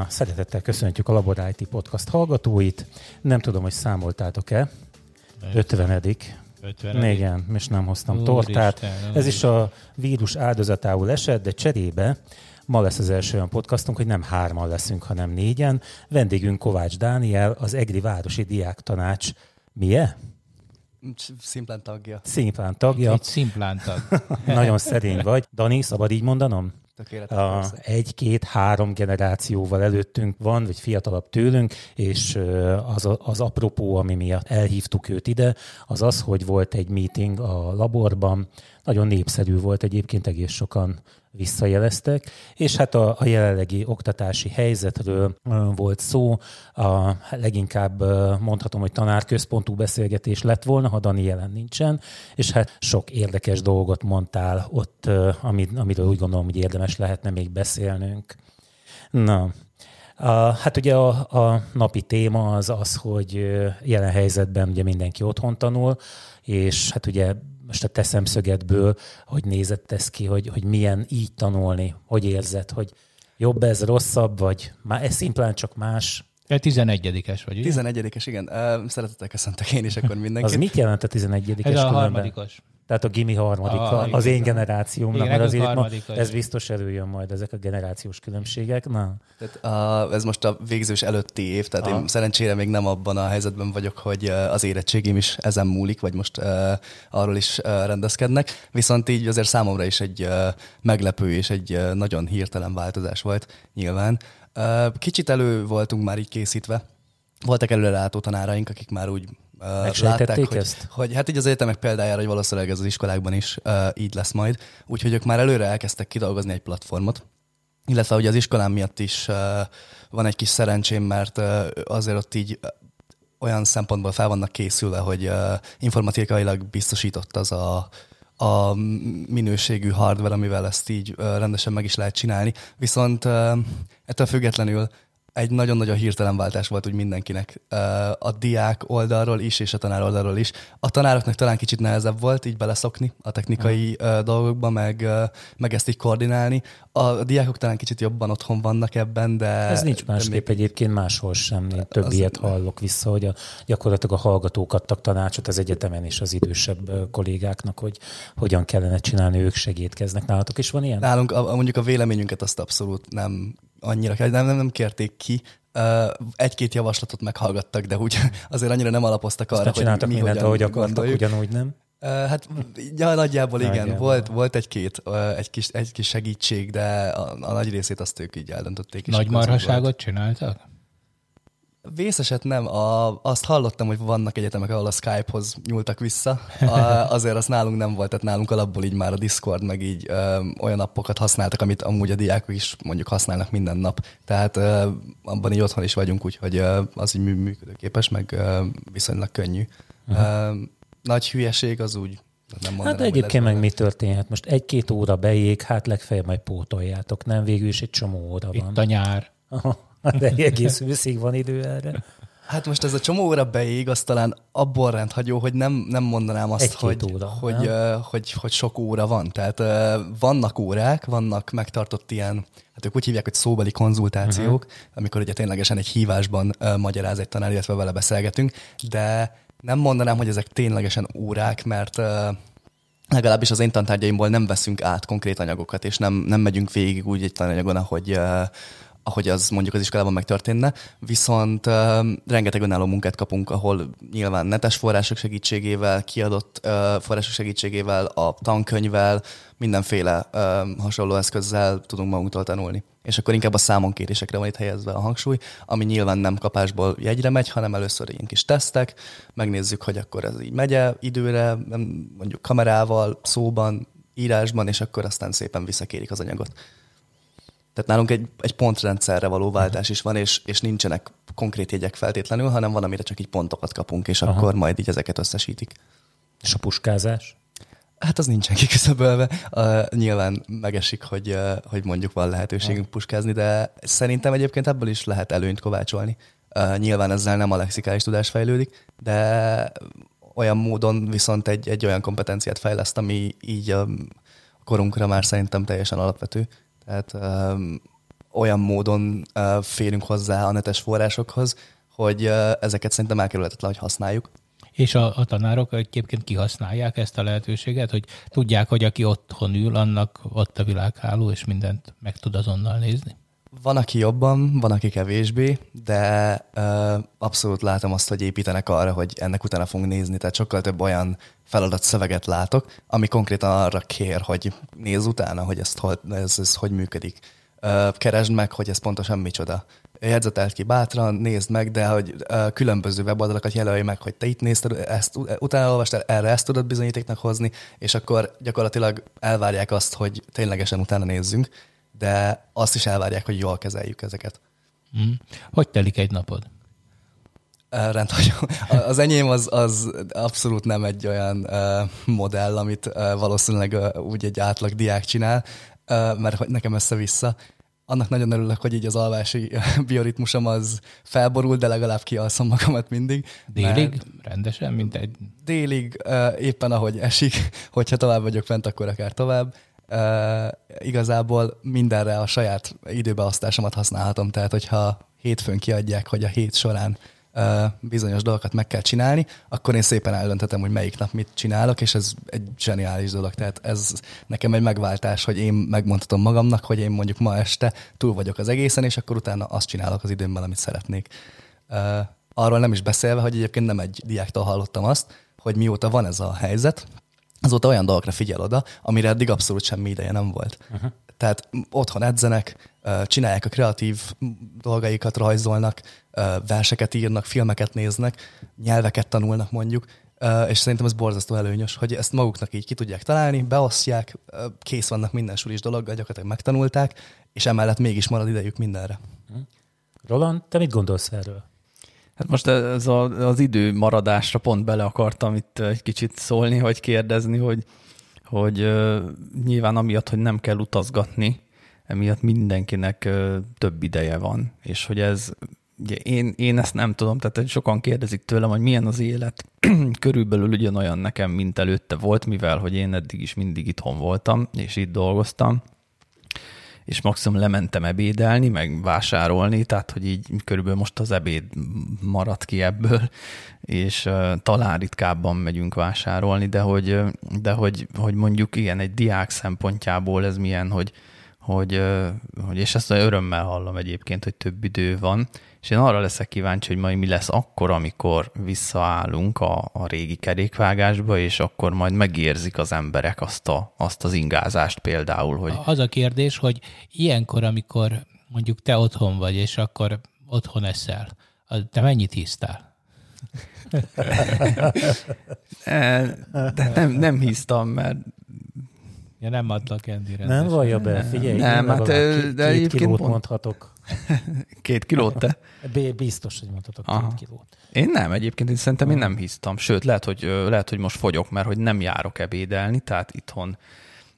Na, szeretettel köszöntjük a Labor IT podcast hallgatóit. Nem tudom, hogy számoltátok-e. 50. 50. Igen, és nem hoztam Úr tortát. Isten, Ez is a vírus áldozatául esett, de cserébe ma lesz az első olyan podcastunk, hogy nem hárman leszünk, hanem négyen. Vendégünk Kovács Dániel, az EGRI Városi Diák Tanács. Milyen? Szimplán tagja. Szimplán tagja. Egy szimplán tag. Nagyon szerény vagy. Dani, szabad így mondanom? A egy-két-három generációval előttünk van, vagy fiatalabb tőlünk, és az, az apropó, ami miatt elhívtuk őt ide, az az, hogy volt egy meeting a laborban, nagyon népszerű volt egyébként, egész sokan visszajeleztek, és hát a, a jelenlegi oktatási helyzetről volt szó, a, leginkább mondhatom, hogy tanárközpontú beszélgetés lett volna, ha Dani jelen nincsen, és hát sok érdekes dolgot mondtál ott, amit, amiről úgy gondolom, hogy érdemes lehetne még beszélnünk. Na, a, hát ugye a, a napi téma az az, hogy jelen helyzetben ugye mindenki otthon tanul, és hát ugye most a te szemszögedből, hogy nézett ez ki, hogy, hogy milyen így tanulni, hogy érzed, hogy jobb ez, rosszabb, vagy már ez szimplán csak más? 11-es vagy, ugye? 11-es, igen. Szeretettel köszöntek én is akkor mindenkit. Az mit jelent a 11-es? Ez a harmadikos. Tehát a gimi harmadik, a, az én generációmnak, mert azért ma, ez biztos előjön majd ezek a generációs különbségek. Na. Tehát a, ez most a végzős előtti év, tehát Aha. én szerencsére még nem abban a helyzetben vagyok, hogy az érettségim is ezen múlik, vagy most uh, arról is uh, rendezkednek. Viszont így azért számomra is egy uh, meglepő és egy uh, nagyon hirtelen változás volt nyilván. Uh, kicsit elő voltunk már így készítve. Voltak előrelátó tanáraink, akik már úgy látták, hogy, ezt? hogy hát így az egyetemek példájára, hogy valószínűleg ez az iskolákban is uh, így lesz majd. Úgyhogy ők már előre elkezdtek kidolgozni egy platformot, illetve ugye az iskolám miatt is uh, van egy kis szerencsém, mert uh, azért ott így olyan szempontból fel vannak készülve, hogy uh, informatikailag biztosított az a, a minőségű hardware, amivel ezt így rendesen meg is lehet csinálni. Viszont ettől függetlenül egy nagyon-nagyon hirtelen váltás volt úgy mindenkinek. A diák oldalról is, és a tanár oldalról is. A tanároknak talán kicsit nehezebb volt így beleszokni a technikai uh dolgokba, meg, meg ezt így koordinálni. A diákok talán kicsit jobban otthon vannak ebben, de... Ez nincs másképp még... egyébként máshol sem. Én több az... ilyet hallok vissza, hogy a, gyakorlatilag a hallgatók adtak tanácsot az egyetemen és az idősebb kollégáknak, hogy hogyan kellene csinálni, ők segítkeznek. Nálatok is van ilyen? Nálunk a, mondjuk a véleményünket azt abszolút nem annyira, nem, nem, nem kérték ki, egy-két javaslatot meghallgattak, de úgy azért annyira nem alapoztak arra, hogy mi mindent, ahogy akartak, gondoljuk. ugyanúgy nem? Hát ja, nagyjából igen, nagyjából. volt, volt egy-két egy kis, egy kis segítség, de a, a nagy részét azt ők így eldöntötték. Nagy marhaságot csináltak? Vészeset nem. A, azt hallottam, hogy vannak egyetemek, ahol a Skype-hoz nyúltak vissza. A, azért az nálunk nem volt, tehát nálunk alapból így már a Discord, meg így ö, olyan appokat használtak, amit amúgy a diákok is mondjuk használnak minden nap. Tehát ö, abban így otthon is vagyunk, úgyhogy ö, az így működőképes, meg ö, viszonylag könnyű. Uh-huh. Ö, nagy hülyeség az úgy nem mondanám, hát egyébként meg mi történhet? Most egy-két óra beég, hát legfeljebb majd pótoljátok, nem? Végül is egy csomó óra van. Itt a nyár. Aha. De egész őszig van idő erre. Hát most ez a csomó óra beég, az talán abból rendhagyó, hogy nem, nem mondanám azt, hogy, óra, hogy, uh, hogy, hogy sok óra van. Tehát vannak órák, vannak megtartott ilyen, hát ők úgy hívják, hogy szóbeli konzultációk, uh-huh. amikor ugye ténylegesen egy hívásban magyaráz egy tanár, illetve vele beszélgetünk, de nem mondanám, hogy ezek ténylegesen órák, mert legalábbis az én tantárgyaimból nem veszünk át konkrét anyagokat, és nem, nem megyünk végig úgy egy tananyagon, ahogy, ahogy az mondjuk az iskolában megtörténne, viszont uh, rengeteg önálló munkát kapunk, ahol nyilván netes források segítségével, kiadott uh, források segítségével, a tankönyvvel, mindenféle uh, hasonló eszközzel tudunk magunktól tanulni. És akkor inkább a számonkérésekre van itt helyezve a hangsúly, ami nyilván nem kapásból jegyre megy, hanem először ilyen kis tesztek, megnézzük, hogy akkor ez így megy időre, mondjuk kamerával, szóban, írásban, és akkor aztán szépen visszakérik az anyagot. Tehát nálunk egy, egy pontrendszerre való váltás is van, és, és nincsenek konkrét jegyek feltétlenül, hanem van, amire csak így pontokat kapunk, és Aha. akkor majd így ezeket összesítik. És a puskázás? Hát az nincsen kiküszöbölve. Uh, nyilván megesik, hogy, uh, hogy mondjuk van lehetőségünk ha. puskázni, de szerintem egyébként ebből is lehet előnyt kovácsolni. Uh, nyilván ezzel nem a lexikális tudás fejlődik, de olyan módon viszont egy, egy olyan kompetenciát fejleszt, ami így a korunkra már szerintem teljesen alapvető. Tehát um, olyan módon uh, férünk hozzá a netes forrásokhoz, hogy uh, ezeket szerintem elkerülhetetlen, hogy használjuk. És a, a tanárok egyébként kihasználják ezt a lehetőséget, hogy tudják, hogy aki otthon ül, annak ott a világháló, és mindent meg tud azonnal nézni? Van, aki jobban, van, aki kevésbé, de ö, abszolút látom azt, hogy építenek arra, hogy ennek utána fogunk nézni, tehát sokkal több olyan feladat szöveget látok, ami konkrétan arra kér, hogy nézz utána, hogy ezt, ez, ez hogy működik. Ö, keresd meg, hogy ez pontosan micsoda. Jegyzetelt ki bátran, nézd meg, de hogy ö, különböző weboldalakat jelölj meg, hogy te itt nézted, ezt utána olvastál, erre ezt tudod bizonyítéknak hozni, és akkor gyakorlatilag elvárják azt, hogy ténylegesen utána nézzünk de azt is elvárják, hogy jól kezeljük ezeket. Mm. Hogy telik egy napod? Rendhagyó. Az enyém az, az abszolút nem egy olyan uh, modell, amit uh, valószínűleg uh, úgy egy átlag diák csinál, uh, mert nekem össze-vissza. Annak nagyon örülök, hogy így az alvási bioritmusom az felborul, de legalább kialszom magamat mindig. Délig? Rendesen, mint egy... Délig, uh, éppen ahogy esik, hogyha tovább vagyok fent, akkor akár tovább uh, igazából mindenre a saját időbeosztásomat használhatom, tehát hogyha hétfőn kiadják, hogy a hét során uh, bizonyos dolgokat meg kell csinálni, akkor én szépen eldönthetem, hogy melyik nap mit csinálok, és ez egy zseniális dolog. Tehát ez nekem egy megváltás, hogy én megmondhatom magamnak, hogy én mondjuk ma este túl vagyok az egészen, és akkor utána azt csinálok az időmmel, amit szeretnék. Uh, arról nem is beszélve, hogy egyébként nem egy diáktól hallottam azt, hogy mióta van ez a helyzet, azóta olyan dolgokra figyel oda, amire eddig abszolút semmi ideje nem volt. Uh-huh. Tehát otthon edzenek, csinálják a kreatív dolgaikat, rajzolnak, verseket írnak, filmeket néznek, nyelveket tanulnak mondjuk, és szerintem ez borzasztó előnyös, hogy ezt maguknak így ki tudják találni, beosztják, kész vannak minden sulis dologgal, gyakorlatilag megtanulták, és emellett mégis marad idejük mindenre. Roland, te mit gondolsz erről? Hát most ez a, az idő maradásra pont bele akartam itt egy kicsit szólni, vagy kérdezni, hogy, hogy nyilván amiatt, hogy nem kell utazgatni, emiatt mindenkinek több ideje van, és hogy ez, ugye én, én ezt nem tudom, tehát sokan kérdezik tőlem, hogy milyen az élet, körülbelül ugyanolyan nekem, mint előtte volt, mivel hogy én eddig is mindig itthon voltam, és itt dolgoztam, és maximum lementem ebédelni, meg vásárolni, tehát hogy így körülbelül most az ebéd maradt ki ebből, és uh, talán ritkábban megyünk vásárolni, de hogy, de hogy, hogy mondjuk igen, egy diák szempontjából ez milyen, hogy, hogy, hogy és ezt örömmel hallom egyébként, hogy több idő van, és én arra leszek kíváncsi, hogy majd mi lesz akkor, amikor visszaállunk a, a régi kerékvágásba, és akkor majd megérzik az emberek azt, a, azt az ingázást például. Hogy... Az a kérdés, hogy ilyenkor, amikor mondjuk te otthon vagy, és akkor otthon eszel, te mennyit hisztál? De nem, nem hisztam, mert Ja, nem adlak Andy Nem vallja be, figyelj. Nem, hát két, de két kilót pont... mondhatok. két kilót te? Biztos, hogy mondhatok Aha. két kilót. Én nem, egyébként én szerintem én nem hisztam. Sőt, lehet hogy, lehet, hogy most fogyok, mert hogy nem járok ebédelni, tehát itthon.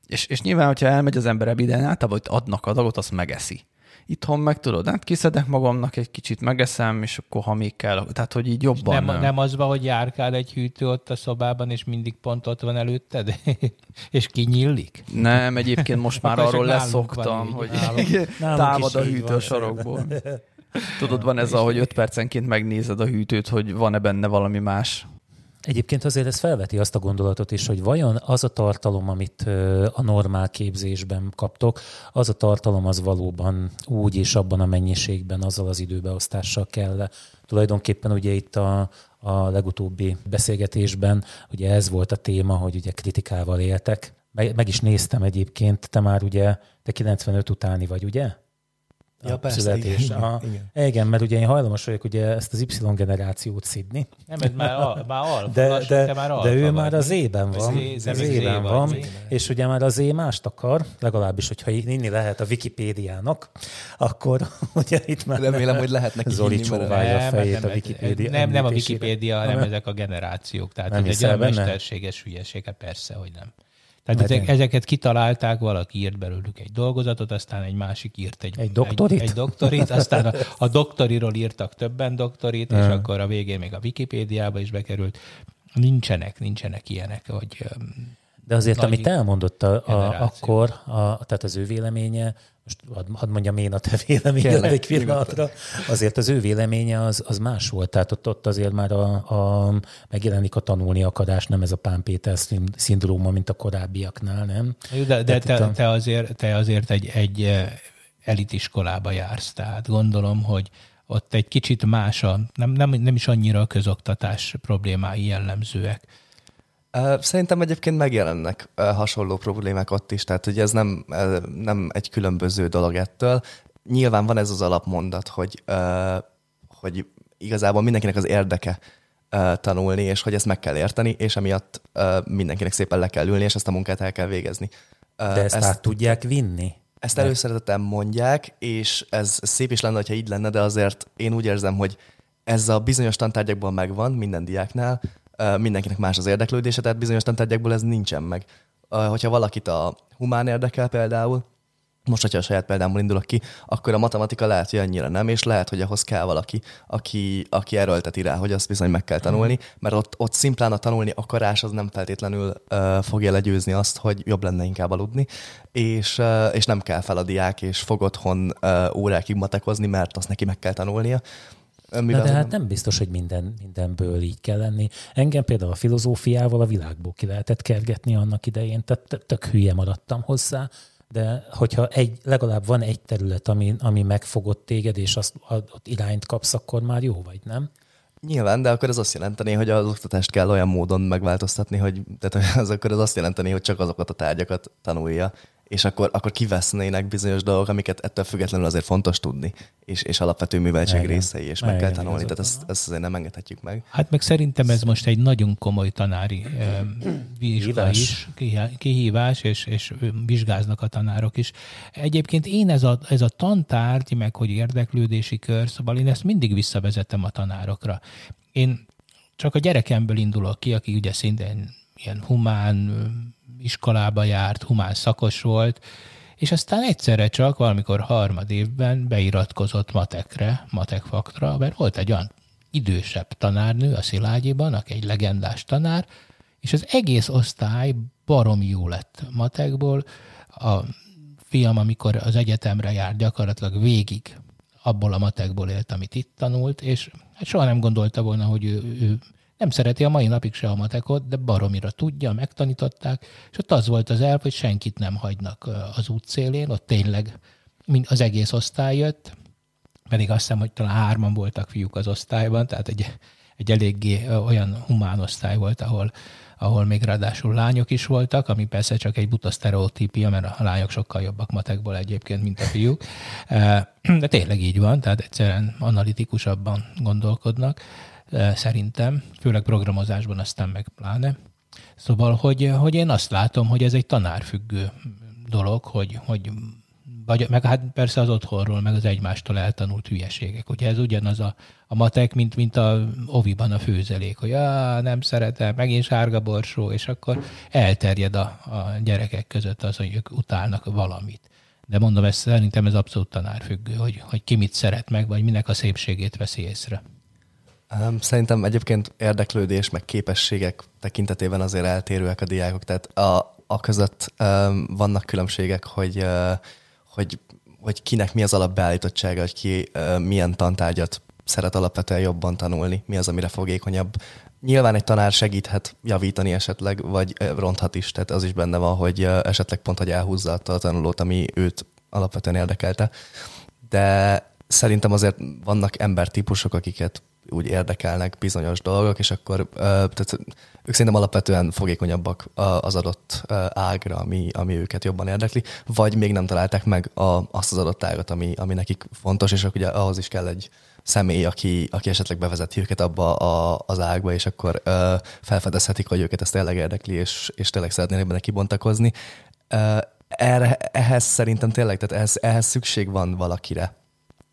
És, és nyilván, hogyha elmegy az ember ebédelni, általában hogy adnak adagot, azt megeszi. Itthon meg tudod, hát kiszedek magamnak egy kicsit, megeszem, és akkor ha még kell, tehát hogy így jobban. Nem, nem az van, hogy járkál egy hűtő ott a szobában, és mindig pont ott van előtted, és kinyílik? Nem, egyébként most már arról leszoktam, hogy nálunk, támad a hűtő a sarokból. Tudod, van ez, ahogy öt percenként megnézed a hűtőt, hogy van-e benne valami más. Egyébként azért ez felveti azt a gondolatot is, hogy vajon az a tartalom, amit a normál képzésben kaptok, az a tartalom az valóban úgy és abban a mennyiségben, azzal az időbeosztással kell. Tulajdonképpen ugye itt a, a legutóbbi beszélgetésben ugye ez volt a téma, hogy ugye kritikával éltek. Meg, meg is néztem egyébként, te már ugye, te 95 utáni vagy, ugye? Ja, persze, születés. Igen, a, igen. igen, mert ugye én hajlamos vagyok ugye ezt az Y generációt szidni. Nem, ez már, al, már al, de, de, már de ő vagy. már az ében van, az, az ében van, van és ugye már az é mást akar, legalábbis, hogyha inni lehet a Wikipédiának, akkor ugye itt már Remélem, hogy lehet neki Zoli csóválja a fejét a Wikipédia. Nem, nem a Wikipédia, hanem ezek a generációk. Tehát ez egy olyan mesterséges hülyeség, hát persze, hogy nem. Tehát ezek, ezeket kitalálták, valaki írt belőlük egy dolgozatot, aztán egy másik írt egy, egy doktorit, egy, egy doktorit aztán a, a doktoriról írtak többen doktorit, és akkor a végén még a Wikipédiába is bekerült. Nincsenek, nincsenek ilyenek, hogy De azért, amit elmondott a, a, akkor, a, tehát az ő véleménye, most hadd had mondjam én a te véleményed egy pillanatra, azért az ő véleménye az, az más volt. Tehát ott, ott azért már a, a, megjelenik a tanulni akarás, nem ez a Pán Péter szindróma, mint a korábbiaknál, nem? De, de te, te, azért, te azért egy, egy elitiskolába jársz, tehát gondolom, hogy ott egy kicsit más a, nem, nem, nem is annyira a közoktatás problémái jellemzőek. Szerintem egyébként megjelennek hasonló problémák ott is, tehát hogy ez nem, nem egy különböző dolog ettől. Nyilván van ez az alapmondat, hogy, hogy igazából mindenkinek az érdeke tanulni, és hogy ezt meg kell érteni, és emiatt mindenkinek szépen le kell ülni, és ezt a munkát el kell végezni. De ezt, ezt át tudják vinni? Ezt előszeretettel mondják, és ez szép is lenne, ha így lenne, de azért én úgy érzem, hogy ez a bizonyos tantárgyakban megvan minden diáknál, mindenkinek más az érdeklődése, tehát bizonyos tantárgyakból ez nincsen meg. Hogyha valakit a humán érdekel például, most, hogyha a saját példámból indulok ki, akkor a matematika lehet, hogy annyira nem, és lehet, hogy ahhoz kell valaki, aki, aki erőlteti rá, hogy azt bizony meg kell tanulni, mert ott, ott szimplán a tanulni akarás az nem feltétlenül uh, fogja legyőzni azt, hogy jobb lenne inkább aludni, és, uh, és nem kell fel a diák, és fog otthon uh, órákig matekozni, mert azt neki meg kell tanulnia. Na, de hát nem biztos, hogy minden, mindenből így kell lenni. Engem például a filozófiával a világból ki lehetett kergetni annak idején, tehát tök hülye maradtam hozzá, de hogyha egy, legalább van egy terület, ami, ami megfogott téged, és azt ott irányt kapsz, akkor már jó vagy, nem? Nyilván, de akkor ez azt jelenteni, hogy az oktatást kell olyan módon megváltoztatni, hogy tehát az akkor ez azt jelenteni, hogy csak azokat a tárgyakat tanulja, és akkor, akkor kivesznének bizonyos dolgok, amiket ettől függetlenül azért fontos tudni, és, és alapvető műveltség Igen. részei, és meg Igen, kell tanulni. Tehát ezt, ezt azért nem engedhetjük meg. Hát meg szerintem ez most egy nagyon komoly tanári vizsga is, kihívás, és, és vizsgáznak a tanárok is. Egyébként én ez a, ez a tantárgy, meg hogy érdeklődési kör, szóval én ezt mindig visszavezetem a tanárokra. Én csak a gyerekemből indulok ki, aki ugye szintén ilyen humán iskolába járt, humán szakos volt, és aztán egyszerre csak valamikor harmad évben beiratkozott matekre, matekfaktra, mert volt egy olyan idősebb tanárnő a Szilágyiban, aki egy legendás tanár, és az egész osztály barom jó lett matekból. A fiam, amikor az egyetemre járt, gyakorlatilag végig abból a matekból élt, amit itt tanult, és hát soha nem gondolta volna, hogy ő, ő nem szereti a mai napig se a matekot, de baromira tudja, megtanították, és ott az volt az elv, hogy senkit nem hagynak az útszélén, ott tényleg az egész osztály jött, pedig azt hiszem, hogy talán hárman voltak fiúk az osztályban, tehát egy, egy eléggé olyan humán osztály volt, ahol, ahol még ráadásul lányok is voltak, ami persze csak egy buta sztereotípia, mert a lányok sokkal jobbak matekból egyébként, mint a fiúk. De tényleg így van, tehát egyszerűen analitikusabban gondolkodnak szerintem, főleg programozásban aztán meg pláne. Szóval, hogy, hogy én azt látom, hogy ez egy tanárfüggő dolog, hogy, hogy vagy, meg hát persze az otthonról, meg az egymástól eltanult hülyeségek. Ugye ez ugyanaz a, a matek, mint, mint a oviban a főzelék, hogy á, nem szeretem, megint sárga borsó, és akkor elterjed a, a gyerekek között az, hogy ők utálnak valamit. De mondom, ez szerintem ez abszolút tanárfüggő, hogy, hogy ki mit szeret meg, vagy minek a szépségét veszi észre. Szerintem egyébként érdeklődés, meg képességek tekintetében azért eltérőek a diákok, tehát a, a között um, vannak különbségek, hogy, uh, hogy, hogy kinek mi az alapbeállítottsága, hogy ki uh, milyen tantárgyat szeret alapvetően jobban tanulni, mi az, amire fogékonyabb. Nyilván egy tanár segíthet javítani esetleg, vagy ronthat is, tehát az is benne van, hogy esetleg pont, hogy elhúzza a tanulót, ami őt alapvetően érdekelte. De szerintem azért vannak embertípusok, akiket úgy érdekelnek bizonyos dolgok, és akkor tehát ők szerintem alapvetően fogékonyabbak az adott ágra, ami, ami őket jobban érdekli, vagy még nem találták meg a, azt az adott ágat, ami, ami nekik fontos, és akkor ugye ahhoz is kell egy személy, aki, aki esetleg bevezeti őket abba a, az ágba, és akkor ö, felfedezhetik, hogy őket ez tényleg érdekli, és, és tényleg szeretnének benne kibontakozni. Ö, erre, ehhez szerintem tényleg, tehát ehhez, ehhez szükség van valakire,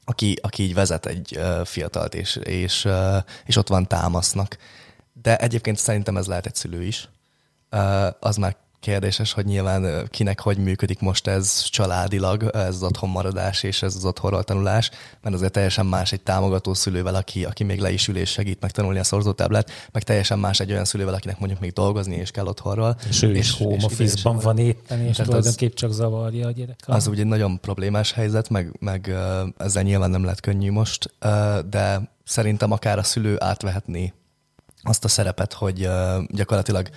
aki, aki így vezet egy uh, fiatalt, és, és, uh, és ott van támasznak. De egyébként szerintem ez lehet egy szülő is. Uh, az már kérdéses, hogy nyilván kinek hogy működik most ez családilag, ez az otthonmaradás és ez az otthonról tanulás, mert azért teljesen más egy támogató szülővel, aki, aki még le is ül és segít meg tanulni a szorzótáblát, meg teljesen más egy olyan szülővel, akinek mondjuk még dolgozni és kell otthonról. És ő és, home office-ban van éppen, és tulajdonképp csak zavarja a gyerek. Az ugye egy nagyon problémás helyzet, meg, meg ezzel nyilván nem lett könnyű most, de szerintem akár a szülő átvehetné azt a szerepet, hogy gyakorlatilag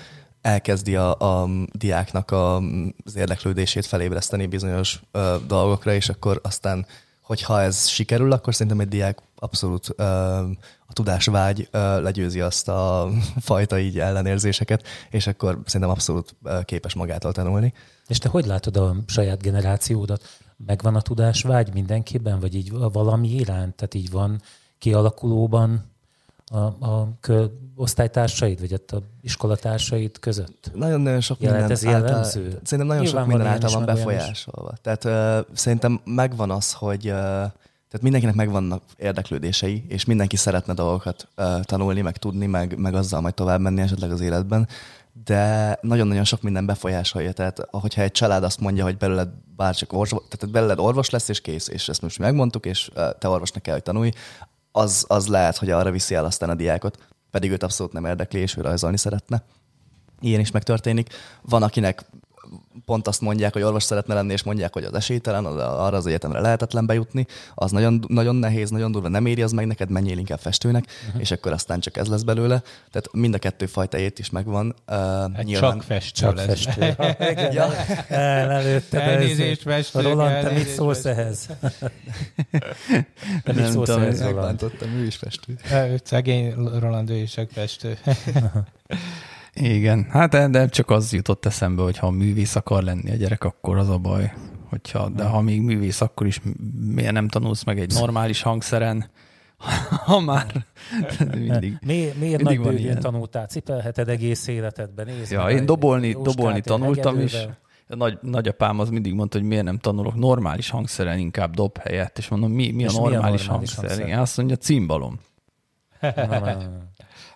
elkezdi a, a diáknak a, az érdeklődését felébreszteni bizonyos ö, dolgokra, és akkor aztán, hogyha ez sikerül, akkor szerintem egy diák abszolút ö, a tudásvágy ö, legyőzi azt a fajta így ellenérzéseket, és akkor szerintem abszolút képes magától tanulni. És te hogy látod a saját generációdat? Megvan a tudásvágy mindenkiben, vagy így valami iránt? Tehát így van kialakulóban a, a kö, osztálytársaid, vagy ott a iskolatársaid között? Nagyon-nagyon sok Jelent minden ez jellemző? Által, szerintem nagyon Nyilván sok minden által van befolyásolva. Tehát uh, szerintem megvan az, hogy uh, tehát mindenkinek megvannak érdeklődései, és mindenki szeretne dolgokat uh, tanulni, meg tudni, meg, meg azzal majd tovább menni esetleg az életben, de nagyon-nagyon sok minden befolyásolja. Tehát, hogyha egy család azt mondja, hogy belőled bárcsak orvos, tehát belőled orvos lesz, és kész, és ezt most megmondtuk, és te orvosnak kell, hogy tanulj, az, az lehet, hogy arra viszi el aztán a diákot, pedig őt abszolút nem érdekli, és ő rajzolni szeretne. Ilyen is megtörténik. Van, akinek pont azt mondják, hogy orvos szeretne lenni, és mondják, hogy az esélytelen, arra az egyetemre lehetetlen bejutni, az nagyon, nagyon nehéz, nagyon durva, nem éri az meg neked, menjél inkább festőnek, uh-huh. és akkor aztán csak ez lesz belőle. Tehát mind a kettő fajta ét is megvan. Uh, hát nyilván... Csak festő csak lesz. Festő. ja. Elnézést, festő. Roland, te mit szólsz ehhez? te mit szólsz ehhez, Roland? ő is festő. Szegény Roland, ő is csak festő. Igen, hát de, csak az jutott eszembe, hogy ha művész akar lenni a gyerek, akkor az a baj. Hogyha, de ha még művész, akkor is miért nem tanulsz meg egy normális hangszeren, ha már mindig. Mi, miért mindig nagy bőgén tanultál? Cipelheted egész életedben? Nézd ja, én dobolni, dobolni tanultam is. Nagy, nagyapám az mindig mondta, hogy miért nem tanulok normális hangszeren, inkább dob helyett. És mondom, mi, mi a normális, normális hangszer? hangszer? Igen, azt mondja, cimbalom.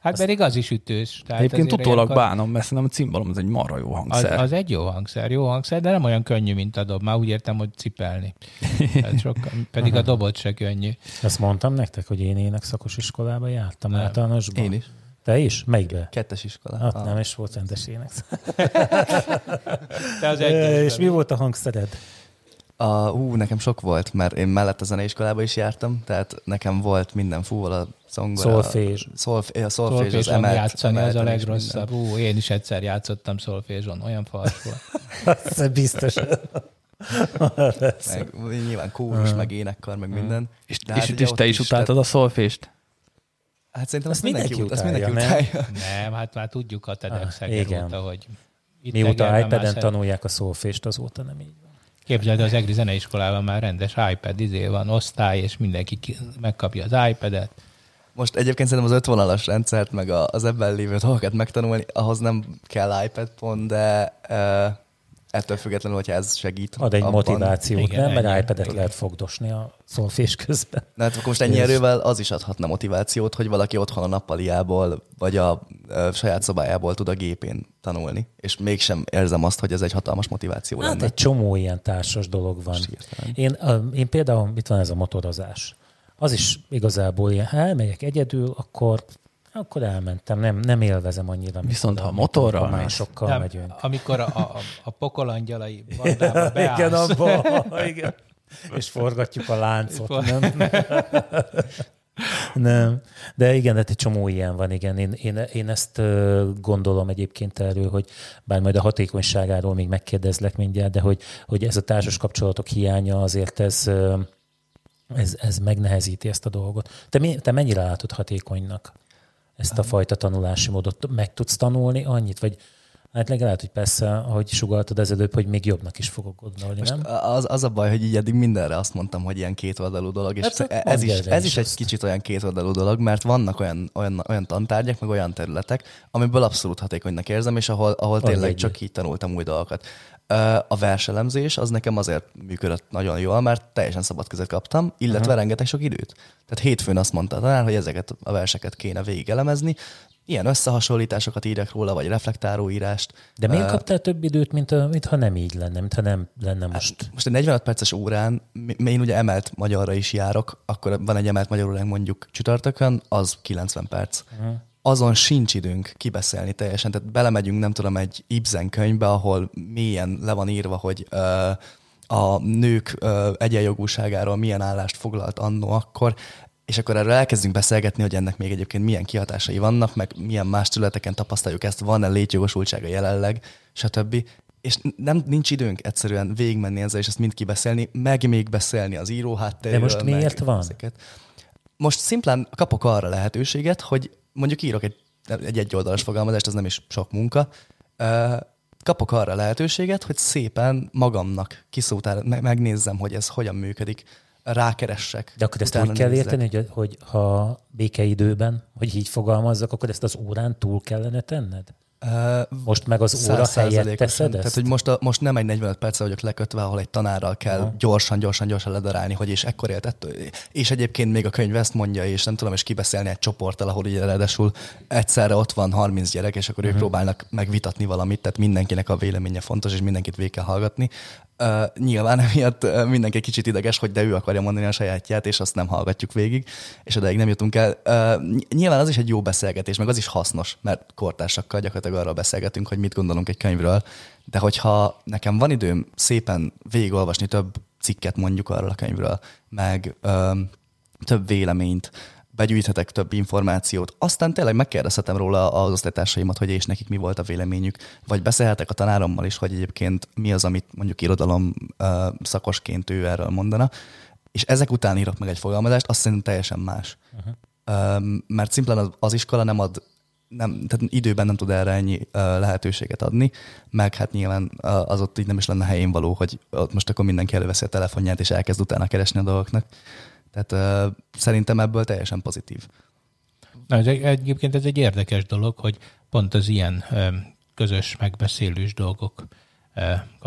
Hát pedig az is ütős. Tehát Egyébként utólag ilyenkor... bánom, mert szerintem a cimbalom az egy marha jó hangszer. Az, az, egy jó hangszer, jó hangszer, de nem olyan könnyű, mint a dob. Már úgy értem, hogy cipelni. sokkal, pedig a dobot se könnyű. Ezt mondtam nektek, hogy én énekszakos iskolába jártam nem. általánosban. Én is. Te is? Melyikbe? Kettes iskola. Hát ah. nem is volt rendes ének. Te az És mi volt a hangszered? A, ú, nekem sok volt, mert én mellett a zeneiskolába is jártam, tehát nekem volt minden fúval a zongora. Szolfés. Szolf, a szolfés az emelt. játszani, emelt, az a legrosszabb. Ú, én is egyszer játszottam szolfézson, olyan fals volt. Ez biztos. meg, nyilván kórus, meg énekkar, meg minden. És, és, hát és te is utáltad a szolfést? Hát szerintem ezt mindenki, mindenki utálja. Ezt mindenki utálja. Nem, hát már tudjuk a TEDx ah, óta, hogy Mióta iPad-en tanulják a szolfést, azóta nem így van. Képzeld, az EGRI zeneiskolában már rendes iPad izé van, osztály, és mindenki megkapja az iPad-et. Most egyébként szerintem az ötvonalas rendszert, meg az ebben lévő dolgokat megtanulni, ahhoz nem kell iPad pont, de uh, ettől függetlenül, hogyha ez segít. Ad egy abban. motivációt, Igen, nem? Mert iPad-et lehet fogdosni a szolfés közben. Na, hát most ennyi erővel az is adhatna motivációt, hogy valaki otthon a nappaliából, vagy a, a saját szobájából tud a gépén tanulni. És mégsem érzem azt, hogy ez egy hatalmas motiváció hát lenne. egy csomó ilyen társas dolog van. Én, én például, itt van ez a motorozás. Az is igazából ilyen, ha elmegyek egyedül, akkor akkor elmentem, nem, nem élvezem annyira. Viszont ha motorral másokkal nem, megyünk. Amikor a, a, a pokolangyalai bandába beállsz. igen, abba, igen. És forgatjuk a láncot, For... nem? nem. De igen, hát egy csomó ilyen van, igen. Én, én, én ezt gondolom egyébként erről, hogy bár majd a hatékonyságáról még megkérdezlek mindjárt, de hogy, hogy ez a társas kapcsolatok hiánya azért ez, ez, ez megnehezíti ezt a dolgot. Te, mi, te mennyire látod hatékonynak? ezt a fajta tanulási módot meg tudsz tanulni annyit, vagy Hát legalább, hogy persze, ahogy sugaltad ez előbb, hogy még jobbnak is fogok gondolni, Most nem? Az, az a baj, hogy így eddig mindenre azt mondtam, hogy ilyen kétoldalú dolog, és hát, ez, is, ez is, is egy kicsit olyan kétoldalú dolog, mert vannak olyan, olyan, olyan tantárgyak, meg olyan területek, amiből abszolút hatékonynak érzem, és ahol, ahol tényleg csak így tanultam új dolgokat. A verselemzés az nekem azért működött nagyon jól, mert teljesen szabad kezet kaptam, illetve uh-huh. rengeteg sok időt. Tehát hétfőn azt mondta a tanár, hogy ezeket a verseket kéne végigelemezni, ilyen összehasonlításokat írjak róla, vagy reflektáló írást. De miért uh, kaptál több időt, mint, a, mint ha nem így lenne, mint ha nem lenne most? Hát, most egy 45 perces órán, én ugye emelt magyarra is járok, akkor van egy emelt magyar óránk mondjuk csütörtökön, az 90 perc. Uh-huh azon sincs időnk kibeszélni teljesen. Tehát belemegyünk, nem tudom, egy Ibsen könyvbe, ahol mélyen le van írva, hogy ö, a nők ö, egyenjogúságáról milyen állást foglalt annó akkor, és akkor erről elkezdünk beszélgetni, hogy ennek még egyébként milyen kihatásai vannak, meg milyen más területeken tapasztaljuk ezt, van-e létjogosultsága jelenleg, stb. És nem, nincs időnk egyszerűen végigmenni ezzel, és ezt mind kibeszélni, meg még beszélni az íróháttérről. De most miért van? Ezeket. Most szimplán kapok arra lehetőséget, hogy mondjuk írok egy, egy egyoldalas fogalmazást, ez nem is sok munka, kapok arra lehetőséget, hogy szépen magamnak kiszótál, megnézzem, hogy ez hogyan működik, rákeressek. De akkor ezt úgy kell érteni, hogy, hogy ha békeidőben, hogy így fogalmazzak, akkor ezt az órán túl kellene tenned? Most meg az óra helyett teszed ezt? Tehát, hogy most, a, most nem egy 45 perc vagyok lekötve, ahol egy tanárral kell Aha. gyorsan, gyorsan, gyorsan ledarálni, hogy és ekkor élt ettől. És egyébként még a könyv ezt mondja, és nem tudom, és kibeszélni egy csoporttal, ahol ugye ráadásul egyszerre ott van 30 gyerek, és akkor uh-huh. ők mhm. próbálnak megvitatni valamit, tehát mindenkinek a véleménye fontos, és mindenkit végig kell hallgatni. Uh, nyilván emiatt uh, mindenki kicsit ideges, hogy de ő akarja mondani a sajátját, és azt nem hallgatjuk végig, és odaig nem jutunk el. Uh, nyilván az is egy jó beszélgetés, meg az is hasznos, mert kortársakkal gyakorlatilag arról beszélgetünk, hogy mit gondolunk egy könyvről, de hogyha nekem van időm szépen végigolvasni több cikket mondjuk arról a könyvről, meg uh, több véleményt, begyűjthetek több információt, aztán tényleg megkérdezhetem róla az osztálytársaimat, hogy és nekik mi volt a véleményük, vagy beszélhetek a tanárommal is, hogy egyébként mi az, amit mondjuk irodalom szakosként ő erről mondana, és ezek után írok meg egy fogalmazást, azt szerintem teljesen más. Uh-huh. Uh, mert szimplán az, az iskola nem ad nem, tehát időben nem tud erre ennyi uh, lehetőséget adni, meg hát nyilván uh, az ott így nem is lenne helyén való, hogy ott most akkor mindenki előveszi a telefonját, és elkezd utána keresni a dolgoknak. Tehát uh, szerintem ebből teljesen pozitív. Na, ez egy, egyébként ez egy érdekes dolog, hogy pont az ilyen közös megbeszélős dolgok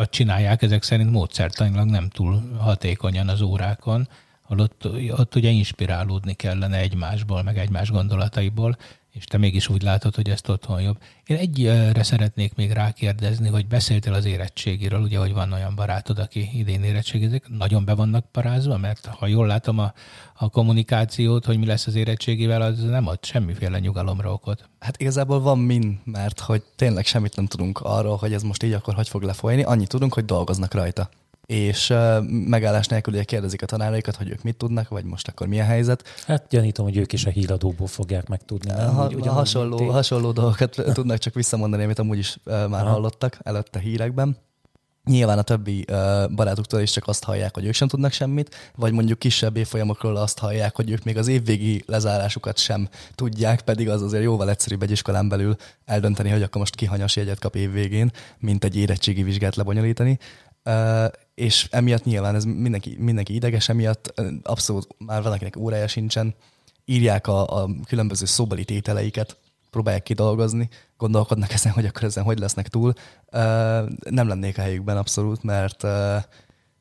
csinálják, ezek szerint módszertanilag nem túl hatékonyan az órákon, ott, ott ugye inspirálódni kellene egymásból, meg egymás gondolataiból, és te mégis úgy látod, hogy ezt otthon jobb. Én egyre szeretnék még rákérdezni, hogy beszéltél az érettségiről, ugye, hogy van olyan barátod, aki idén érettségizik, nagyon be vannak parázva, mert ha jól látom a, a kommunikációt, hogy mi lesz az érettségivel, az nem ad semmiféle nyugalomra okot. Hát igazából van min, mert hogy tényleg semmit nem tudunk arról, hogy ez most így akkor hogy fog lefolyni, annyit tudunk, hogy dolgoznak rajta és uh, megállás nélkül ugye kérdezik a tanáraikat, hogy ők mit tudnak, vagy most akkor mi a helyzet. Hát gyanítom, hogy ők is a híradóból fogják megtudni. Nem? Ha, Úgy, hasonló, hasonló dolgokat tudnak csak visszamondani, amit amúgy is uh, már Aha. hallottak előtte hírekben. Nyilván a többi uh, barátuktól is csak azt hallják, hogy ők sem tudnak semmit, vagy mondjuk kisebb évfolyamokról azt hallják, hogy ők még az évvégi lezárásukat sem tudják, pedig az azért jóval egyszerűbb egy iskolán belül eldönteni, hogy akkor most kihanyas jegyet kap évvégén, mint egy érettségi vizsgát lebonyolítani és emiatt nyilván ez mindenki, mindenki ideges, emiatt abszolút már valakinek órája sincsen, írják a, a különböző szóbeli tételeiket, próbálják kidolgozni, gondolkodnak ezen, hogy akkor ezen hogy lesznek túl. Nem lennék a helyükben abszolút, mert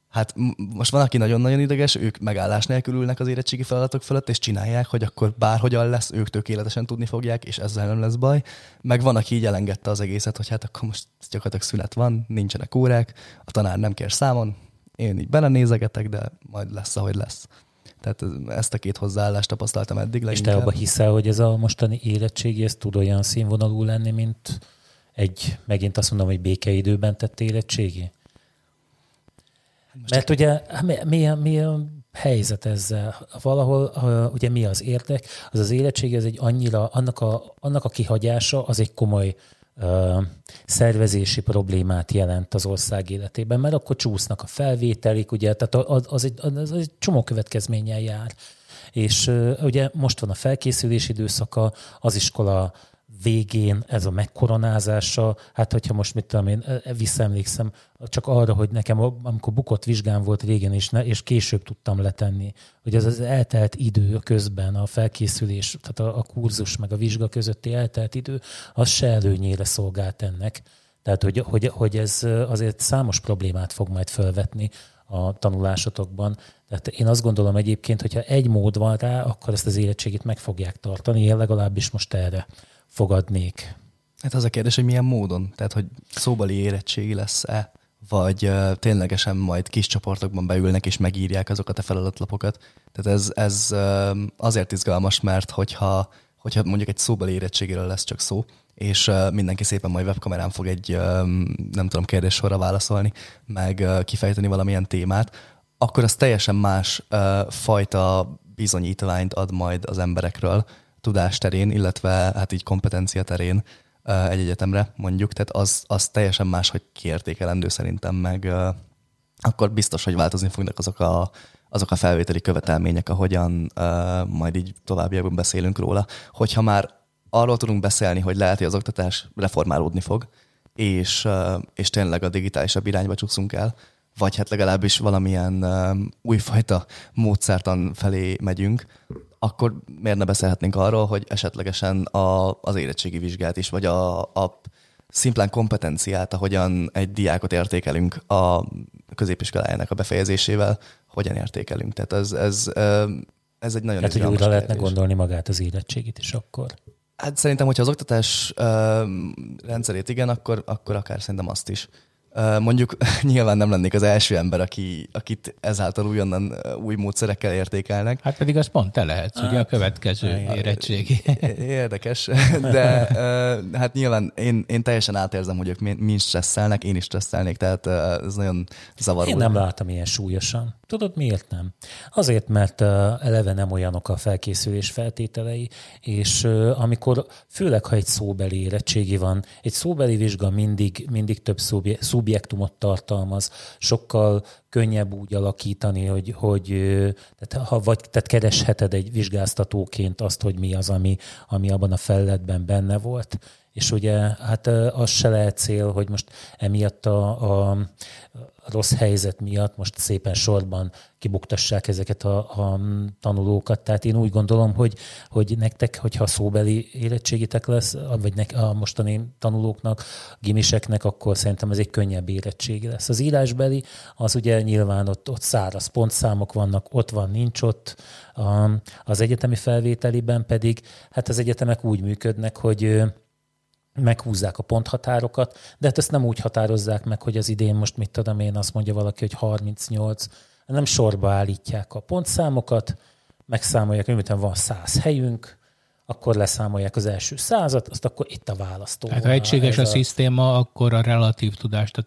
Hát most van, aki nagyon-nagyon ideges, ők megállás nélkül ülnek az érettségi feladatok fölött, és csinálják, hogy akkor bárhogyan lesz, ők tökéletesen tudni fogják, és ezzel nem lesz baj. Meg van, aki így elengedte az egészet, hogy hát akkor most gyakorlatilag szünet van, nincsenek órák, a tanár nem kér számon, én így belenézegetek, de majd lesz, ahogy lesz. Tehát ezt a két hozzáállást tapasztaltam eddig. Leginkább. És te abban hiszel, hogy ez a mostani érettségi, ez tud olyan színvonalú lenni, mint egy, megint azt mondom, hogy békeidőben tett érettségi? Most Mert ugye mi a, mi a helyzet ezzel? Valahol ugye mi az érdek? Az az érettség, ez egy annyira, annak a, annak a kihagyása az egy komoly szervezési problémát jelent az ország életében, mert akkor csúsznak a felvételik, ugye, tehát az, az, egy, az egy csomó következménnyel jár. És ugye most van a felkészülési időszaka, az iskola végén ez a megkoronázása, hát hogyha most mit tudom én, e, visszaemlékszem csak arra, hogy nekem amikor bukott vizsgám volt régen, és, ne, és később tudtam letenni, hogy az az eltelt idő közben, a felkészülés, tehát a, a kurzus meg a vizsga közötti eltelt idő, az se előnyére szolgált ennek. Tehát, hogy, hogy, hogy ez azért számos problémát fog majd felvetni a tanulásotokban. Tehát én azt gondolom egyébként, hogyha egy mód van rá, akkor ezt az érettségit meg fogják tartani. Én legalábbis most erre fogadnék. Hát az a kérdés, hogy milyen módon? Tehát, hogy szóbeli érettségi lesz-e, vagy uh, ténylegesen majd kis csoportokban beülnek és megírják azokat a feladatlapokat. Tehát ez, ez uh, azért izgalmas, mert hogyha, hogyha mondjuk egy szóbeli érettségéről lesz csak szó, és mindenki szépen majd webkamerán fog egy, nem tudom, kérdéssorra válaszolni, meg kifejteni valamilyen témát, akkor az teljesen más fajta bizonyítványt ad majd az emberekről tudás terén, illetve hát így kompetencia terén, egy egyetemre mondjuk, tehát az, az teljesen más, hogy kiértékelendő szerintem, meg akkor biztos, hogy változni fognak azok a, azok a felvételi követelmények, ahogyan majd így továbbiakban beszélünk róla. Hogyha már arról tudunk beszélni, hogy lehet, hogy az oktatás reformálódni fog, és, és tényleg a digitálisabb irányba csúszunk el, vagy hát legalábbis valamilyen újfajta módszertan felé megyünk, akkor miért ne beszélhetnénk arról, hogy esetlegesen a, az érettségi vizsgát is, vagy a, a szimplán kompetenciát, ahogyan egy diákot értékelünk a középiskolájának a befejezésével, hogyan értékelünk. Tehát ez, ez, ez egy nagyon Hát, hogy újra lehetne gondolni magát az érettségit is akkor. Hát szerintem, hogyha az oktatás uh, rendszerét igen, akkor, akkor akár szerintem azt is. Mondjuk nyilván nem lennék az első ember, aki, akit ezáltal újonnan új módszerekkel értékelnek. Hát pedig az pont te lehetsz, hát, ugye a következő hát, érettségi. Érdekes, de hát nyilván én, én teljesen átérzem, hogy ők mi stresszelnek, én is stresszelnék, tehát ez nagyon zavaró. Én nem látom ilyen súlyosan. Tudod, miért nem? Azért, mert eleve nem olyanok a felkészülés feltételei, és amikor, főleg ha egy szóbeli érettségi van, egy szóbeli vizsga mindig, mindig több szubjektumot tartalmaz, sokkal könnyebb úgy alakítani, hogy, hogy tehát, ha vagy, tehát keresheted egy vizsgáztatóként azt, hogy mi az, ami, ami abban a felletben benne volt. És ugye hát az se lehet cél, hogy most emiatt a, a rossz helyzet miatt most szépen sorban kibuktassák ezeket a, a tanulókat. Tehát én úgy gondolom, hogy, hogy nektek, hogyha szóbeli érettségitek lesz, vagy nek, a mostani tanulóknak, gimiseknek, akkor szerintem ez egy könnyebb érettségi lesz. Az írásbeli, az ugye nyilván ott, ott száraz pontszámok vannak, ott van, nincs ott. Az egyetemi felvételiben pedig, hát az egyetemek úgy működnek, hogy meghúzzák a ponthatárokat, de hát ezt nem úgy határozzák meg, hogy az idén most mit tudom én, azt mondja valaki, hogy 38, nem sorba állítják a pontszámokat, megszámolják, hogy van 100 helyünk, akkor leszámolják az első százat, azt akkor itt a választó. Hát ha egységes a, a szisztéma, akkor a relatív tudást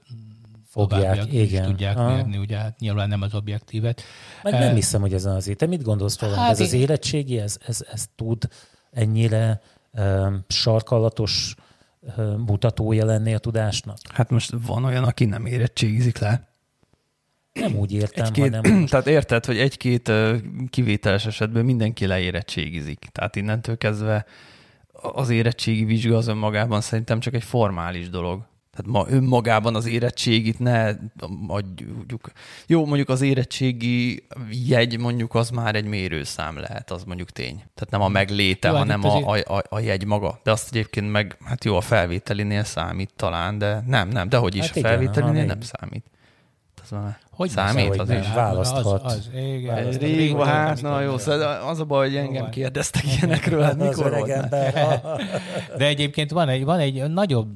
fogják, igen. tudják Aha. mérni, ugye hát nyilván nem az objektívet. Meg nem hiszem, hogy ez az Te mit gondolsz róla? Hát ez én... az érettségi, ez, ez, ez tud ennyire um, sarkalatos mutatója lenni a tudásnak? Hát most van olyan, aki nem érettségizik le. Nem úgy értem, egy-két, hanem most... Tehát érted, hogy egy-két kivételes esetben mindenki leérettségizik. Tehát innentől kezdve az érettségi vizsga az önmagában szerintem csak egy formális dolog. Tehát ma önmagában az érettségit ne adjuk. Jó, mondjuk az érettségi jegy mondjuk az már egy mérőszám lehet, az mondjuk tény. Tehát nem a megléte, jó, hát hanem a, a, a, jegy maga. De azt egyébként meg, hát jó, a felvételinél számít talán, de nem, nem, de hogy is hát a felvételinél nem számít. Ez már hogy számít az is? Választhat. Az, az, igen. Ez rég, hát, na jó, szóval az a baj, hogy engem kérdeztek ilyenekről, hát mikor volt? De egyébként van egy, van egy nagyobb,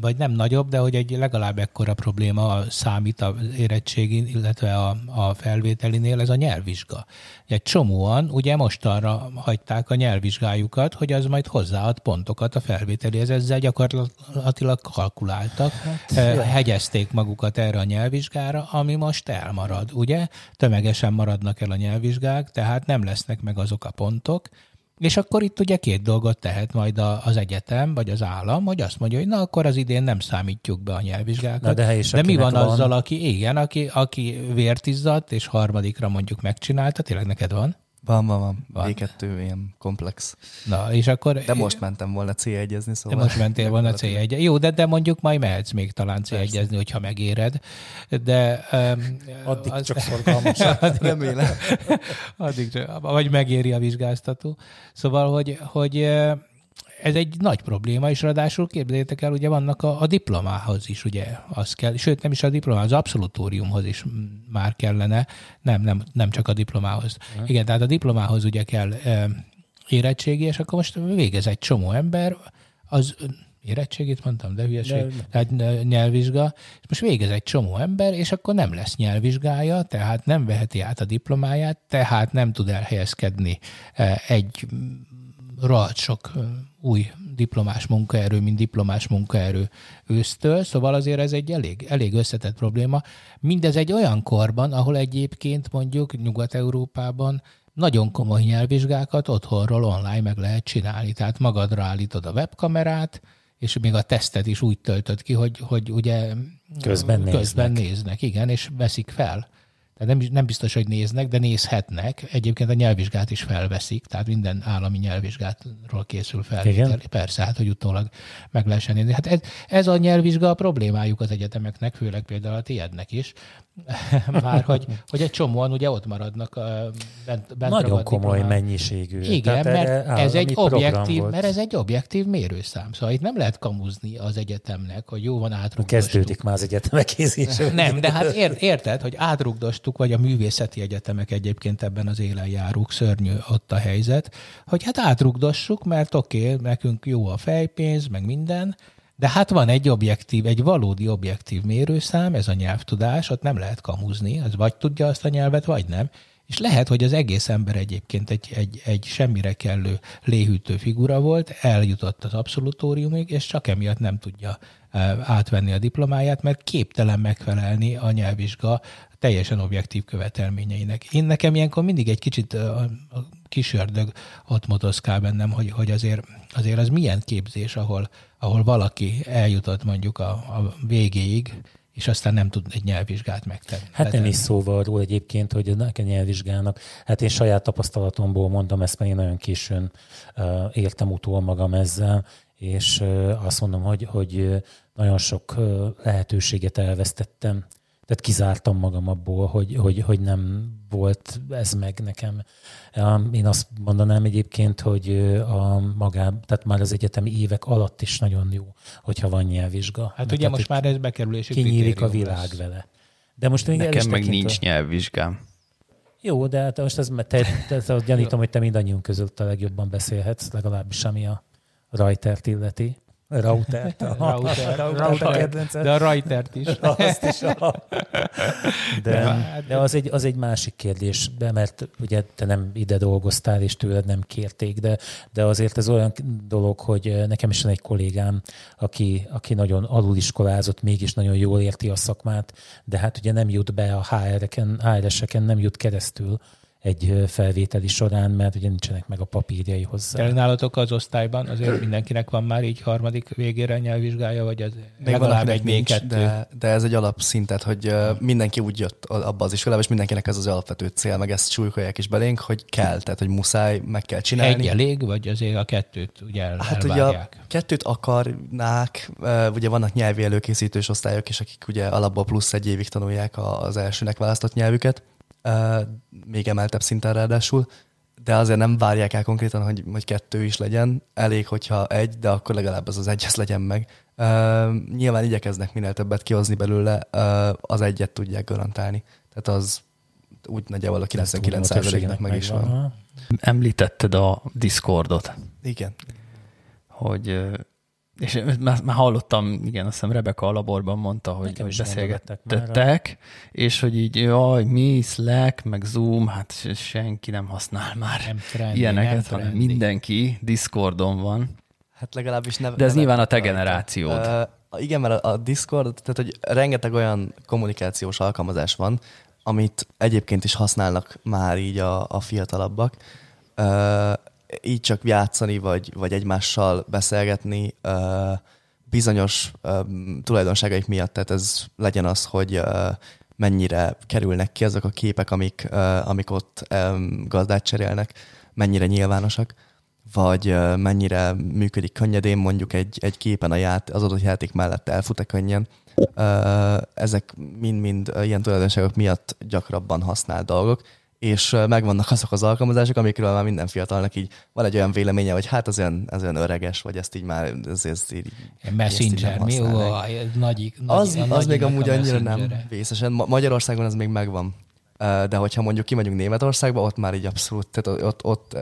vagy nem nagyobb, de hogy egy legalább ekkora probléma számít az érettségin, illetve a, a felvételinél, ez a nyelvvizsga. Egy csomóan ugye most arra hagyták a nyelvvizsgájukat, hogy az majd hozzáad pontokat a felvételihez, ezzel gyakorlatilag kalkuláltak, hát, hegyezték magukat erre a nyelvvizsgára, ami most most elmarad, ugye? Tömegesen maradnak el a nyelvvizsgák, tehát nem lesznek meg azok a pontok, és akkor itt ugye két dolgot tehet majd az egyetem, vagy az állam, hogy azt mondja, hogy na akkor az idén nem számítjuk be a nyelvvizsgákat. Na de, de mi van, van azzal, aki, igen, aki, aki vért izzadt, és harmadikra mondjuk megcsinálta, tényleg neked van? Van, van, van. van. V2 ilyen komplex. Na, és akkor... De most mentem volna C1-ezni, szóval... De most mentél volna c 1 Jó, de, de mondjuk majd mehetsz még talán C1-ezni, hogyha megéred. De... Um, addig az... csak szorgalmas. Remélem. addig csak, vagy megéri a vizsgáztató. Szóval, hogy, hogy ez egy nagy probléma, és ráadásul képzeljétek el, ugye vannak a, a diplomához is, ugye, az kell, sőt nem is a diplomához, az abszolutóriumhoz is már kellene, nem, nem, nem csak a diplomához. Uh-huh. Igen, tehát a diplomához ugye kell e, érettségi, és akkor most végez egy csomó ember, az érettségét mondtam, de hülyeség, de, tehát nyelvvizsga, és most végez egy csomó ember, és akkor nem lesz nyelvvizsgája, tehát nem veheti át a diplomáját, tehát nem tud elhelyezkedni egy sok új diplomás munkaerő, mint diplomás munkaerő ősztől, szóval azért ez egy elég, elég összetett probléma. Mindez egy olyan korban, ahol egyébként mondjuk Nyugat-Európában nagyon komoly nyelvvizsgákat otthonról online meg lehet csinálni. Tehát magadra állítod a webkamerát, és még a tesztet is úgy töltöd ki, hogy, hogy ugye közben, közben néznek. néznek. Igen, és veszik fel. Tehát nem, nem biztos, hogy néznek, de nézhetnek. Egyébként a nyelvvizsgát is felveszik, tehát minden állami nyelvvizsgátról készül fel. Igen? Persze, hát hogy utólag meg lehessen nézni. Hát ez, ez a nyelvvizsga a problémájuk az egyetemeknek, főleg például a tiédnek is, már hogy, hogy egy csomóan ugye ott maradnak bent, bent Nagyon komoly diplomán. mennyiségű. Igen, mert ez egy objektív, mert ez egy objektív mérőszám. Szóval itt nem lehet kamuzni az egyetemnek, hogy jó van átrugdostuk. Kezdődik már az egyetemek készítése. Nem, de hát érted, hogy átrugdostuk, vagy a művészeti egyetemek egyébként ebben az élen járók, szörnyű ott a helyzet, hogy hát átrugdossuk, mert oké, okay, nekünk jó a fejpénz, meg minden, de hát van egy objektív, egy valódi objektív mérőszám, ez a nyelvtudás, ott nem lehet kamuzni, az vagy tudja azt a nyelvet, vagy nem. És lehet, hogy az egész ember egyébként egy, egy, egy semmire kellő léhűtő figura volt, eljutott az abszolutóriumig, és csak emiatt nem tudja e, átvenni a diplomáját, mert képtelen megfelelni a nyelvvizsga teljesen objektív követelményeinek. Én nekem ilyenkor mindig egy kicsit a, a kis ördög ott motoszkál bennem, hogy, hogy azért, azért az milyen képzés, ahol, ahol valaki eljutott mondjuk a, a végéig, és aztán nem tud egy nyelvvizsgát megtenni. Hát nem is szóval arról egyébként, hogy a nyelvvizsgának, hát én saját tapasztalatomból mondom ezt, mert én nagyon későn uh, értem utól magam ezzel, és uh, azt mondom, hogy, hogy nagyon sok lehetőséget elvesztettem tehát kizártam magam abból, hogy, hogy, hogy nem volt ez meg nekem. Én azt mondanám egyébként, hogy a magá, tehát már az egyetemi évek alatt is nagyon jó, hogyha van nyelvvizsga. Hát ugye most már ez bekerülési Kinyílik a világ lesz. vele. De most még Nekem meg nincs nyelvvizsgám. Jó, de hát most ez, te, te, te, gyanítom, hogy te mindannyiunk között a legjobban beszélhetsz, legalábbis ami a Reutert illeti. Router. Router. De a Reutert is. Azt is. A... De, hát- de az, egy, az egy másik kérdés, de mert ugye te nem ide dolgoztál, és tőled nem kérték, de, de azért ez olyan dolog, hogy nekem is van egy kollégám, aki, aki nagyon aluliskolázott, mégis nagyon jól érti a szakmát, de hát ugye nem jut be a HR-eken, HR-eseken, nem jut keresztül egy felvételi során, mert ugye nincsenek meg a papírjai hozzá. Nálatok az osztályban azért mindenkinek van már így harmadik végére nyelvvizsgája, vagy ez Még legalább egy nincs, de, de, ez egy alapszintet, hogy mindenki úgy jött abba az iskolába, és mindenkinek ez az alapvető cél, meg ezt súlykolják is belénk, hogy kell, tehát hogy muszáj, meg kell csinálni. Egy elég, vagy azért a kettőt ugye el, Hát ugye a kettőt akarnák, ugye vannak nyelvi előkészítős osztályok is, akik ugye alapból plusz egy évig tanulják az elsőnek választott nyelvüket, még emeltebb szinten ráadásul, de azért nem várják el konkrétan, hogy, hogy kettő is legyen. Elég, hogyha egy, de akkor legalább az az egy, az legyen meg. Uh, nyilván igyekeznek minél többet kihozni belőle, uh, az egyet tudják garantálni. Tehát az úgy nagyjából a 99%-nak meg is van. van. Említetted a Discordot. Igen. Hogy és már, már hallottam, igen, azt hiszem Rebeka a laborban mondta, hogy, hogy beszélgettek, és hogy így, jaj, mi, Slack, meg Zoom, hát senki nem használ már nem trendi, ilyeneket, nem hanem trendi. mindenki Discordon van. Hát legalábbis ne, De ez nyilván a te generációd. Uh, igen, mert a, a Discord, tehát hogy rengeteg olyan kommunikációs alkalmazás van, amit egyébként is használnak már így a, a fiatalabbak. Uh, így csak játszani, vagy, vagy egymással beszélgetni bizonyos tulajdonságaik miatt, tehát ez legyen az, hogy mennyire kerülnek ki azok a képek, amik, amik ott gazdát cserélnek, mennyire nyilvánosak, vagy mennyire működik könnyedén mondjuk egy, egy képen a ját, az adott játék mellett elfut-e könnyen. Ezek mind-mind ilyen tulajdonságok miatt gyakrabban használt dolgok, és megvannak azok az alkalmazások, amikről már minden fiatalnak így van egy olyan véleménye, hogy hát az olyan, az olyan öreges, vagy ezt így már ez, ez így, Messenger, mi? Ó, nagy, nagy, az, nagy, az még amúgy annyira nem vészesen. Magyarországon az még megvan. De hogyha mondjuk kimegyünk Németországba, ott már így abszolút, tehát ott, ott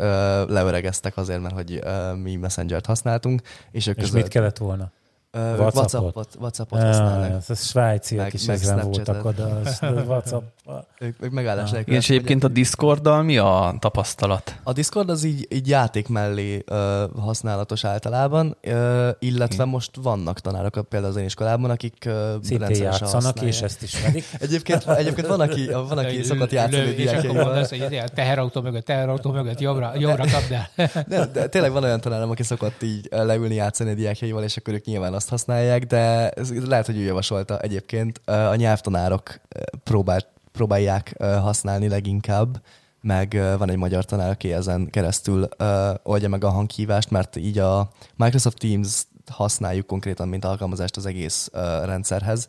leöregeztek azért, mert hogy mi Messenger-t használtunk. És, ők és között... mit kellett volna? WhatsAppot, WhatsAppot, WhatsAppot használnak. Ja, ez svájciak meg, is meg ezen voltak oda, WhatsApp. ők, ők megállás ja. És egyébként a Discorddal mi a tapasztalat? A Discord az így, így játék mellé uh, használatos általában, uh, illetve okay. most vannak tanárok például az én iskolában, akik uh, Szintén játszanak, használják. és ezt is medik. egyébként, egyébként van, aki, van, aki szokott játszani diákjaival. És akkor hogy teherautó mögött, teherautó mögött, jobbra, jobbra kapd el. de, de, tényleg van olyan tanárom, aki szokott így leülni játszani a diákjaival, és akkor ők nyilván azt azt használják, de ez lehet, hogy ő javasolta egyébként. A nyelvtanárok próbált, próbálják használni leginkább, meg van egy magyar tanár, aki ezen keresztül oldja meg a hanghívást, mert így a Microsoft Teams használjuk konkrétan, mint alkalmazást az egész rendszerhez.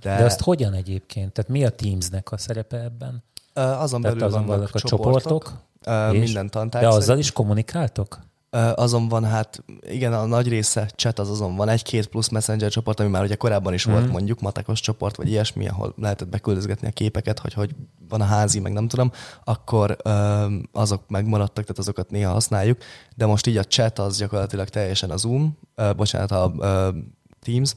De, de azt hogyan egyébként? Tehát mi a Teamsnek a szerepe ebben? Azon belül azon vannak a csoportok, csoportok minden tantárgy. De azzal is kommunikáltok? Azon van, hát igen, a nagy része chat az azon van, egy-két plusz messenger csoport, ami már ugye korábban is mm. volt mhm. mondjuk, matekos csoport, vagy ilyesmi, ahol lehetett beküldözgetni a képeket, hogy hogy van a házi, meg nem tudom, akkor azok megmaradtak, tehát azokat néha használjuk, de most így a chat az gyakorlatilag teljesen a Zoom, bocsánat, a Teams,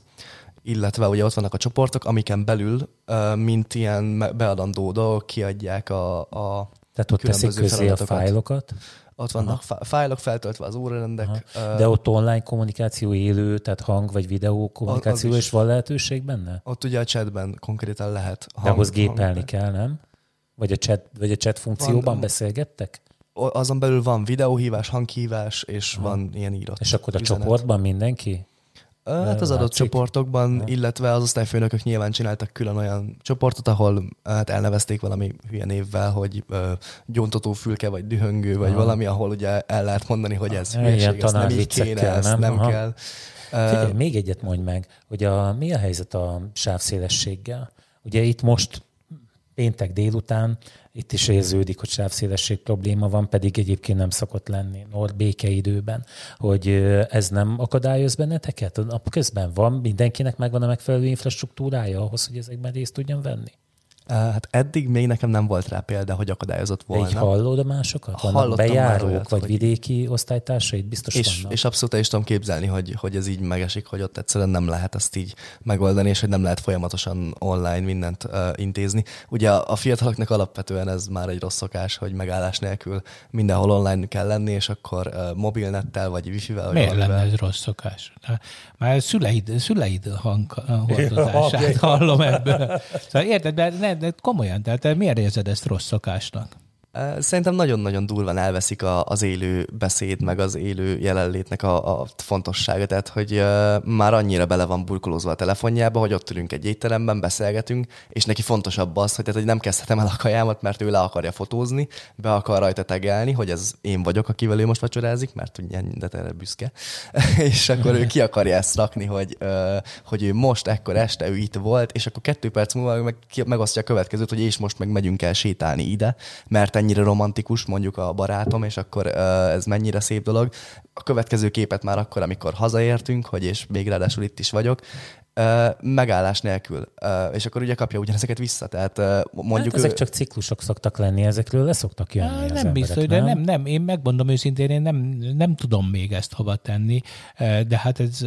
illetve ugye ott vannak a csoportok, amiken belül, mint ilyen beadandó dolgok kiadják a, a tehát ott teszik közé a fájlokat? ott vannak Aha. fájlok feltöltve az órarendek. Aha. De ott online kommunikáció élő, tehát hang vagy videó kommunikáció is van lehetőség benne? Ott ugye a chatben konkrétan lehet. Hang, De ahhoz gépelni hang, kell, nem? Vagy a chat, vagy a chat funkcióban van, beszélgettek? Azon belül van videóhívás, hanghívás, és Aha. van ilyen írott És akkor a üzenet. csoportban mindenki? Hát az adott látszik. csoportokban, illetve az osztályfőnökök nyilván csináltak külön olyan csoportot, ahol hát elnevezték valami hülye névvel, hogy uh, gyontató fülke, vagy dühöngő, vagy Aha. valami, ahol ugye el lehet mondani, hogy ez hülyeség, ezt nem így kéne, ezt nem, nem kell. Figyelj, még egyet mondj meg, hogy a, mi a helyzet a sávszélességgel? Ugye itt most péntek délután itt is érződik, hogy sávszélesség probléma van, pedig egyébként nem szokott lenni nord békeidőben, hogy ez nem akadályoz benneteket? A közben van, mindenkinek megvan a megfelelő infrastruktúrája ahhoz, hogy ezekben részt tudjon venni? Hát eddig még nekem nem volt rá példa, hogy akadályozott volna. De így hallod a másokat? Vannak Hallottam bejárók, olyat, vagy hogy... vidéki osztálytársait? Biztos és, vannak. És abszolút is tudom képzelni, hogy, hogy ez így megesik, hogy ott egyszerűen nem lehet ezt így megoldani, és hogy nem lehet folyamatosan online mindent uh, intézni. Ugye a, a fiataloknak alapvetően ez már egy rossz szokás, hogy megállás nélkül mindenhol online kell lenni, és akkor uh, mobilnettel, vagy wifi-vel. Miért lenne ez rossz szokás? Már szüleid, szüleid hangordozását hallom ebből. Szóval érted, de, ne, de komolyan, tehát miért érzed ezt rossz szokásnak? Szerintem nagyon-nagyon durván elveszik a, az élő beszéd, meg az élő jelenlétnek a, a fontossága. Tehát, hogy uh, már annyira bele van burkolózva a telefonjába, hogy ott ülünk egy étteremben, beszélgetünk, és neki fontosabb az, hogy, tehát, hogy nem kezdhetem el a kajámat, mert ő le akarja fotózni, be akar rajta tegelni, hogy ez én vagyok, akivel ő most vacsorázik, mert ugye de erre büszke. és akkor ő ki akarja ezt rakni, hogy, uh, hogy ő most, ekkor este ő itt volt, és akkor kettő perc múlva meg, megosztja a következőt, hogy és most meg megyünk el sétálni ide, mert ennyire romantikus, mondjuk a barátom, és akkor ez mennyire szép dolog. A következő képet már akkor, amikor hazaértünk, hogy és még ráadásul itt is vagyok, megállás nélkül, és akkor ugye kapja ugyanezeket vissza. Tehát mondjuk... Hát ezek ő... csak ciklusok szoktak lenni, ezekről le szoktak jönni Nem az emberek, biztos, nem? de nem, nem, én megmondom őszintén, én nem, nem tudom még ezt hova tenni, de hát ez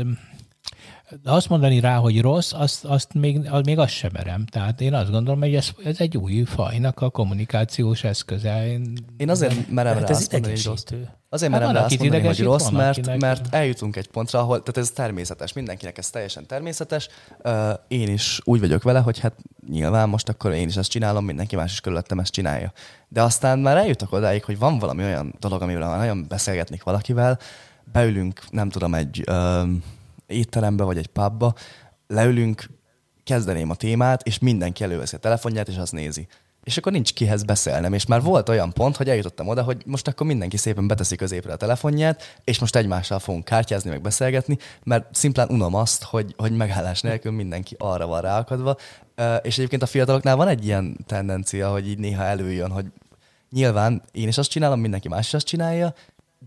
de azt mondani rá, hogy rossz, azt, azt még, az, még azt sem merem. Tehát én azt gondolom, hogy ez, ez egy új fajnak a kommunikációs eszköze. Én, én azért merem hát rá azt mondani, hogy rossz. Azért hát merem rá azt mondani, hogy rossz, mert, akinek... mert eljutunk egy pontra, ahol, tehát ez természetes, mindenkinek ez teljesen természetes. Én is úgy vagyok vele, hogy hát nyilván most akkor én is ezt csinálom, mindenki más is körülöttem ezt csinálja. De aztán már eljutok odáig, hogy van valami olyan dolog, amiről nagyon beszélgetnék valakivel, beülünk, nem tudom, egy étterembe vagy egy pubba, leülünk, kezdeném a témát, és mindenki előveszi a telefonját, és azt nézi. És akkor nincs kihez beszélnem, és már volt olyan pont, hogy eljutottam oda, hogy most akkor mindenki szépen beteszi középre a telefonját, és most egymással fogunk kártyázni, meg beszélgetni, mert szimplán unom azt, hogy, hogy megállás nélkül mindenki arra van ráakadva. És egyébként a fiataloknál van egy ilyen tendencia, hogy így néha előjön, hogy Nyilván én is azt csinálom, mindenki más is azt csinálja,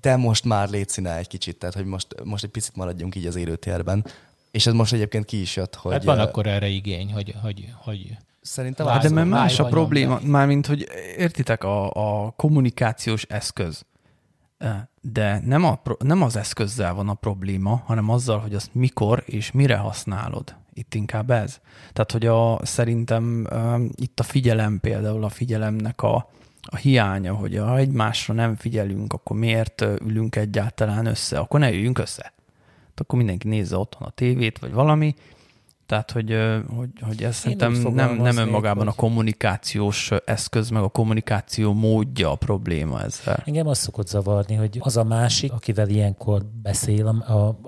de most már létszíne egy kicsit, tehát hogy most, most egy picit maradjunk így az élőtérben. És ez most egyébként ki is jött, hogy... Hát van akkor erre igény, hogy, hogy, hogy Szerintem hát de mert más a probléma, mármint, hogy értitek, a, a kommunikációs eszköz. De nem, a, nem az eszközzel van a probléma, hanem azzal, hogy azt mikor és mire használod. Itt inkább ez. Tehát, hogy a, szerintem um, itt a figyelem például, a figyelemnek a, a hiánya, hogy ha egymásra nem figyelünk, akkor miért ülünk egyáltalán össze? Akkor ne üljünk össze. Akkor mindenki nézze otthon a tévét, vagy valami, tehát, hogy, hogy, hogy ez szerintem nem, nem önmagában hogy... a kommunikációs eszköz, meg a kommunikáció módja a probléma ezzel. Engem azt szokott zavarni, hogy az a másik, akivel ilyenkor beszélem,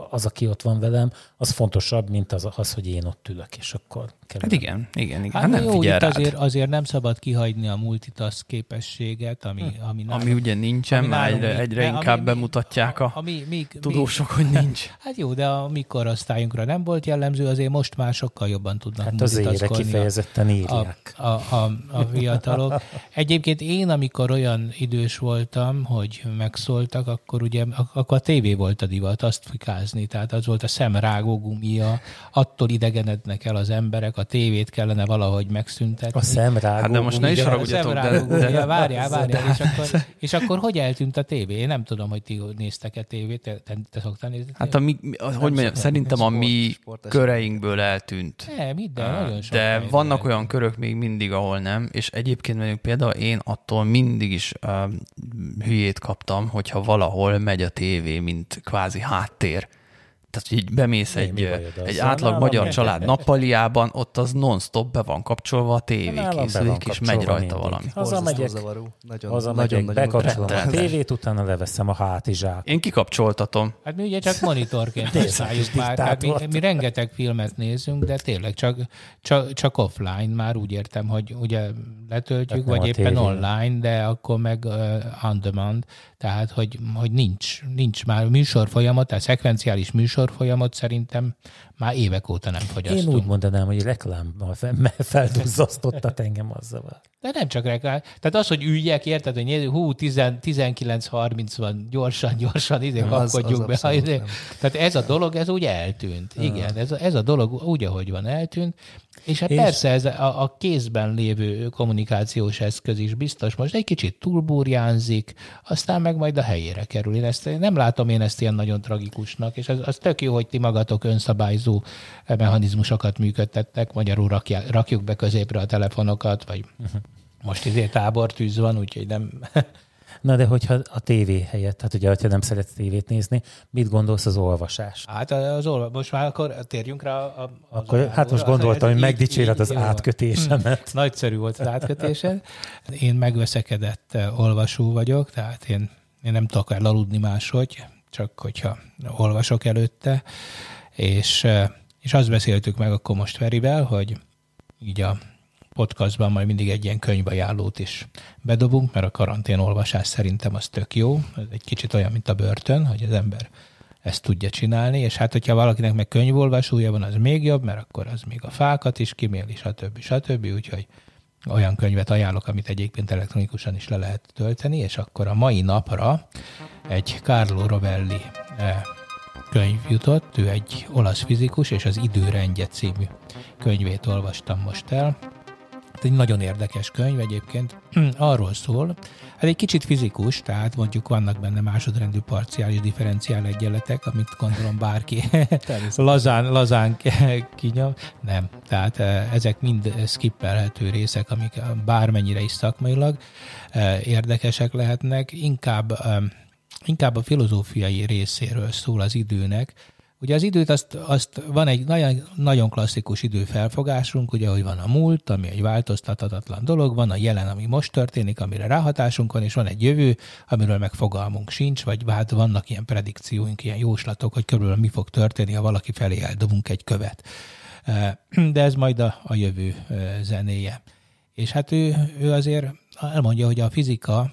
az, aki ott van velem, az fontosabb, mint az, az hogy én ott ülök, és akkor kell. Hát igen, igen, igen. Hát, hát nem jó, figyel rád. azért, azért nem szabad kihagyni a multitask képességet, ami, hm. ami, nálunk, ami ugye nincsen, ami már egyre, egyre inkább ami, bemutatják a ami, mi, tudósok, mi, hogy nincs. Hát jó, de a mi korosztályunkra nem volt jellemző, azért most már sokkal jobban tudnak Hát az ére kifejezetten írják. A, a, a, a fiatalok. Egyébként én, amikor olyan idős voltam, hogy megszóltak, akkor ugye akkor a tévé volt a divat, azt fikázni, tehát az volt a szemrágó gumia, attól idegenednek el az emberek, a tévét kellene valahogy megszüntetni. A szemrágó Hát de most ne is haragudjatok, de, de, de... Várjál, várjál, és akkor, és akkor hogy eltűnt a tévé? Én nem tudom, hogy ti néztek-e tévét, te, te, te szoktál nézni? Hát a mi, hogy mondjam, szerintem a mi köreinkből eltűnt. Nem, minden, nagyon sok De vannak olyan körök még mindig, ahol nem, és egyébként mondjuk például én attól mindig is uh, hülyét kaptam, hogyha valahol megy a tévé, mint kvázi háttér tehát, hogy így bemész Mi, egy, egy átlag magyar mi? család nappaliában, ott az non-stop be van kapcsolva a tévé készülék, és megy rajta mindig. valami. Hazamegyek, nagyon, hazamegyek, nagyon, bekapcsolom a tévét, utána leveszem a hátizsát. Én kikapcsoltatom. Hát mi ugye csak monitorként használjuk már. Hát mi, mi, rengeteg filmet nézünk, de tényleg csak, csak, csak offline már úgy értem, hogy ugye letöltjük, vagy éppen online, de akkor meg uh, on demand, tehát hogy, hogy nincs, nincs már műsorfolyamat, tehát szekvenciális műsorfolyamat szerintem már évek óta nem fogyasztunk. Én úgy mondanám, hogy reklámmal felduzzasztottat engem azzal. De nem csak reklám. Tehát az, hogy üljek, érted, hogy nézzük, hú, 19.30 van, gyorsan, gyorsan, ide kapkodjuk be. Az ide. Tehát ez a dolog, ez úgy eltűnt. Uh. Igen, ez a, ez a dolog úgy, ahogy van, eltűnt. És hát és... persze ez a, a kézben lévő kommunikációs eszköz is biztos most egy kicsit túlburjánzik, aztán meg majd a helyére kerül. Én ezt nem látom én ezt ilyen nagyon tragikusnak, és az, az tök jó, hogy ti magatok önszabályzó mechanizmusokat működtettek, magyarul rakják, rakjuk be középre a telefonokat, vagy uh-huh. most izé tábortűz van, úgyhogy nem... Na de hogyha a tévé helyett, tehát ugye, ha nem szeretsz tévét nézni, mit gondolsz az olvasás? Hát az olvasás, most már akkor térjünk rá a, az akkor, Hát most gondoltam, hogy megdicséred az átkötésemet. Nagyszerű volt az átkötésed. Én megveszekedett olvasó vagyok, tehát én, én nem tudok elaludni máshogy, csak hogyha olvasok előtte, és, és azt beszéltük meg akkor most Ferivel, hogy így a podcastban majd mindig egy ilyen könyvajánlót is bedobunk, mert a karantén olvasás szerintem az tök jó. Ez egy kicsit olyan, mint a börtön, hogy az ember ezt tudja csinálni, és hát hogyha valakinek meg könyvolvasója van, az még jobb, mert akkor az még a fákat is kiméli, stb. stb. Úgyhogy olyan könyvet ajánlok, amit egyébként elektronikusan is le lehet tölteni, és akkor a mai napra egy Carlo Rovelli eh, könyv jutott, ő egy olasz fizikus, és az Időrendje című könyvét olvastam most el. Hát egy nagyon érdekes könyv egyébként, arról szól, hát egy kicsit fizikus, tehát mondjuk vannak benne másodrendű parciális differenciál egyenletek, amit gondolom bárki lazán, lazán kinyom. Nem, tehát eh, ezek mind skippelhető részek, amik bármennyire is szakmailag eh, érdekesek lehetnek, inkább inkább a filozófiai részéről szól az időnek. Ugye az időt, azt, azt van egy nagyon, nagyon klasszikus időfelfogásunk, ugye, hogy van a múlt, ami egy változtathatatlan dolog, van a jelen, ami most történik, amire ráhatásunk van, és van egy jövő, amiről meg fogalmunk sincs, vagy hát vannak ilyen predikcióink, ilyen jóslatok, hogy körülbelül mi fog történni, ha valaki felé eldobunk egy követ. De ez majd a, a jövő zenéje. És hát ő, ő azért elmondja, hogy a fizika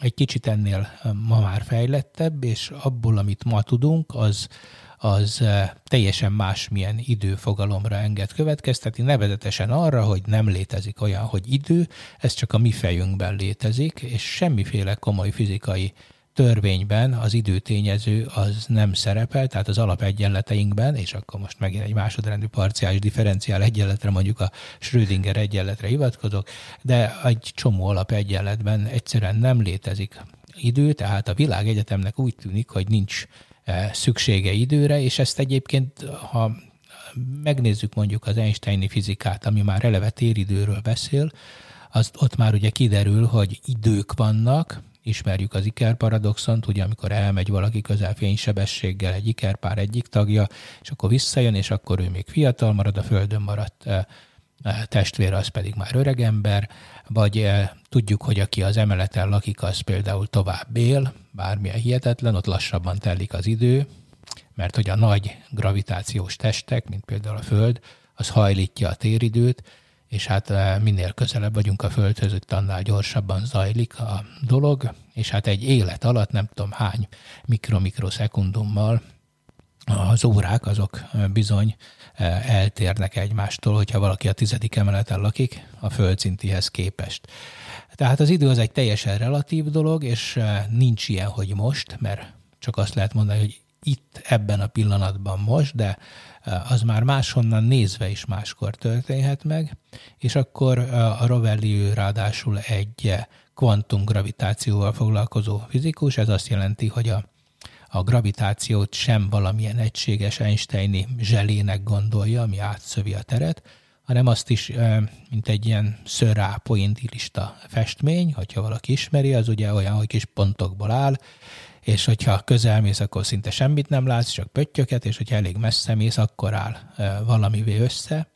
egy kicsit ennél ma már fejlettebb, és abból, amit ma tudunk, az, az teljesen másmilyen időfogalomra enged következtetni, nevezetesen arra, hogy nem létezik olyan, hogy idő, ez csak a mi fejünkben létezik, és semmiféle komoly fizikai törvényben az időtényező az nem szerepel, tehát az alapegyenleteinkben, és akkor most megint egy másodrendű parciális differenciál egyenletre, mondjuk a Schrödinger egyenletre hivatkozok, de egy csomó alapegyenletben egyszerűen nem létezik idő, tehát a világegyetemnek úgy tűnik, hogy nincs eh, szüksége időre, és ezt egyébként, ha megnézzük mondjuk az Einsteini fizikát, ami már eleve téridőről beszél, az ott már ugye kiderül, hogy idők vannak, ismerjük az ikerparadoxont, ugye amikor elmegy valaki közel fénysebességgel egy ikerpár egyik tagja, és akkor visszajön, és akkor ő még fiatal marad, a Földön maradt e, e, testvér, az pedig már öregember, vagy e, tudjuk, hogy aki az emeleten lakik, az például tovább él, bármilyen hihetetlen, ott lassabban telik az idő, mert hogy a nagy gravitációs testek, mint például a Föld, az hajlítja a téridőt, és hát eh, minél közelebb vagyunk a Földhöz, itt annál gyorsabban zajlik a dolog, és hát egy élet alatt nem tudom hány mikro-mikroszekundummal az órák azok eh, bizony eh, eltérnek egymástól, hogyha valaki a tizedik emeleten lakik a földszintihez képest. Tehát az idő az egy teljesen relatív dolog, és nincs ilyen, hogy most, mert csak azt lehet mondani, hogy itt, ebben a pillanatban most, de az már máshonnan nézve is máskor történhet meg, és akkor a Rovelli ráadásul egy kvantumgravitációval foglalkozó fizikus, ez azt jelenti, hogy a, a gravitációt sem valamilyen egységes Einsteini zselének gondolja, ami átszövi a teret, hanem azt is, mint egy ilyen szörrá pointilista festmény, hogyha valaki ismeri, az ugye olyan, hogy kis pontokból áll, és hogyha közel mész, akkor szinte semmit nem látsz, csak pöttyöket, és hogyha elég messze mész, akkor áll valamivé össze.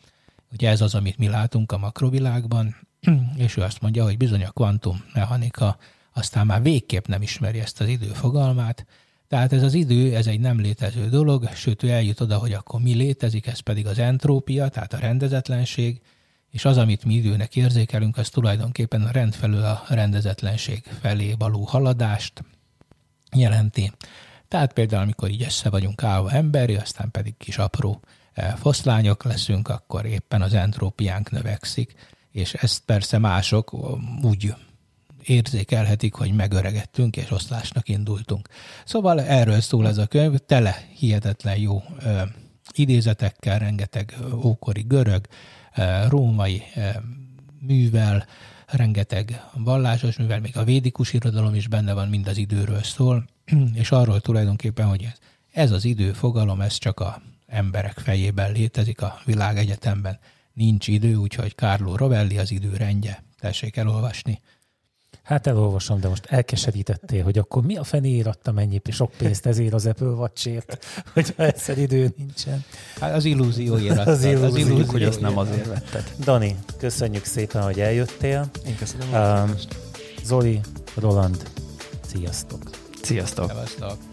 Ugye ez az, amit mi látunk a makrovilágban, és ő azt mondja, hogy bizony a kvantummechanika aztán már végképp nem ismeri ezt az időfogalmát, tehát ez az idő, ez egy nem létező dolog, sőt ő eljut oda, hogy akkor mi létezik, ez pedig az entrópia, tehát a rendezetlenség, és az, amit mi időnek érzékelünk, az tulajdonképpen a rend felől a rendezetlenség felé való haladást, jelenti. Tehát például, amikor így össze vagyunk állva emberi, aztán pedig kis apró eh, foszlányok leszünk, akkor éppen az entrópiánk növekszik, és ezt persze mások úgy érzékelhetik, hogy megöregettünk és oszlásnak indultunk. Szóval erről szól ez a könyv, tele hihetetlen jó ö, idézetekkel, rengeteg ókori görög, ö, római ö, művel, rengeteg vallásos, mivel még a védikus irodalom is benne van, mind az időről szól, és arról tulajdonképpen, hogy ez, ez az időfogalom, ez csak a emberek fejében létezik a világegyetemben. Nincs idő, úgyhogy Carlo Rovelli az idő rendje. Tessék elolvasni. Hát elolvasom, de most elkeserítettél, hogy akkor mi a fenéért adtam ennyi sok pénzt ezért az Apple Watch-ért, hogy egyszer idő nincsen. Hát az illúzióért Az illúzió, az illúzió, hogy azt nem azért vetted. Dani, köszönjük szépen, hogy eljöttél. Én köszönöm. Um, Zoli, Roland, sziasztok. Sziasztok. Szevasztok.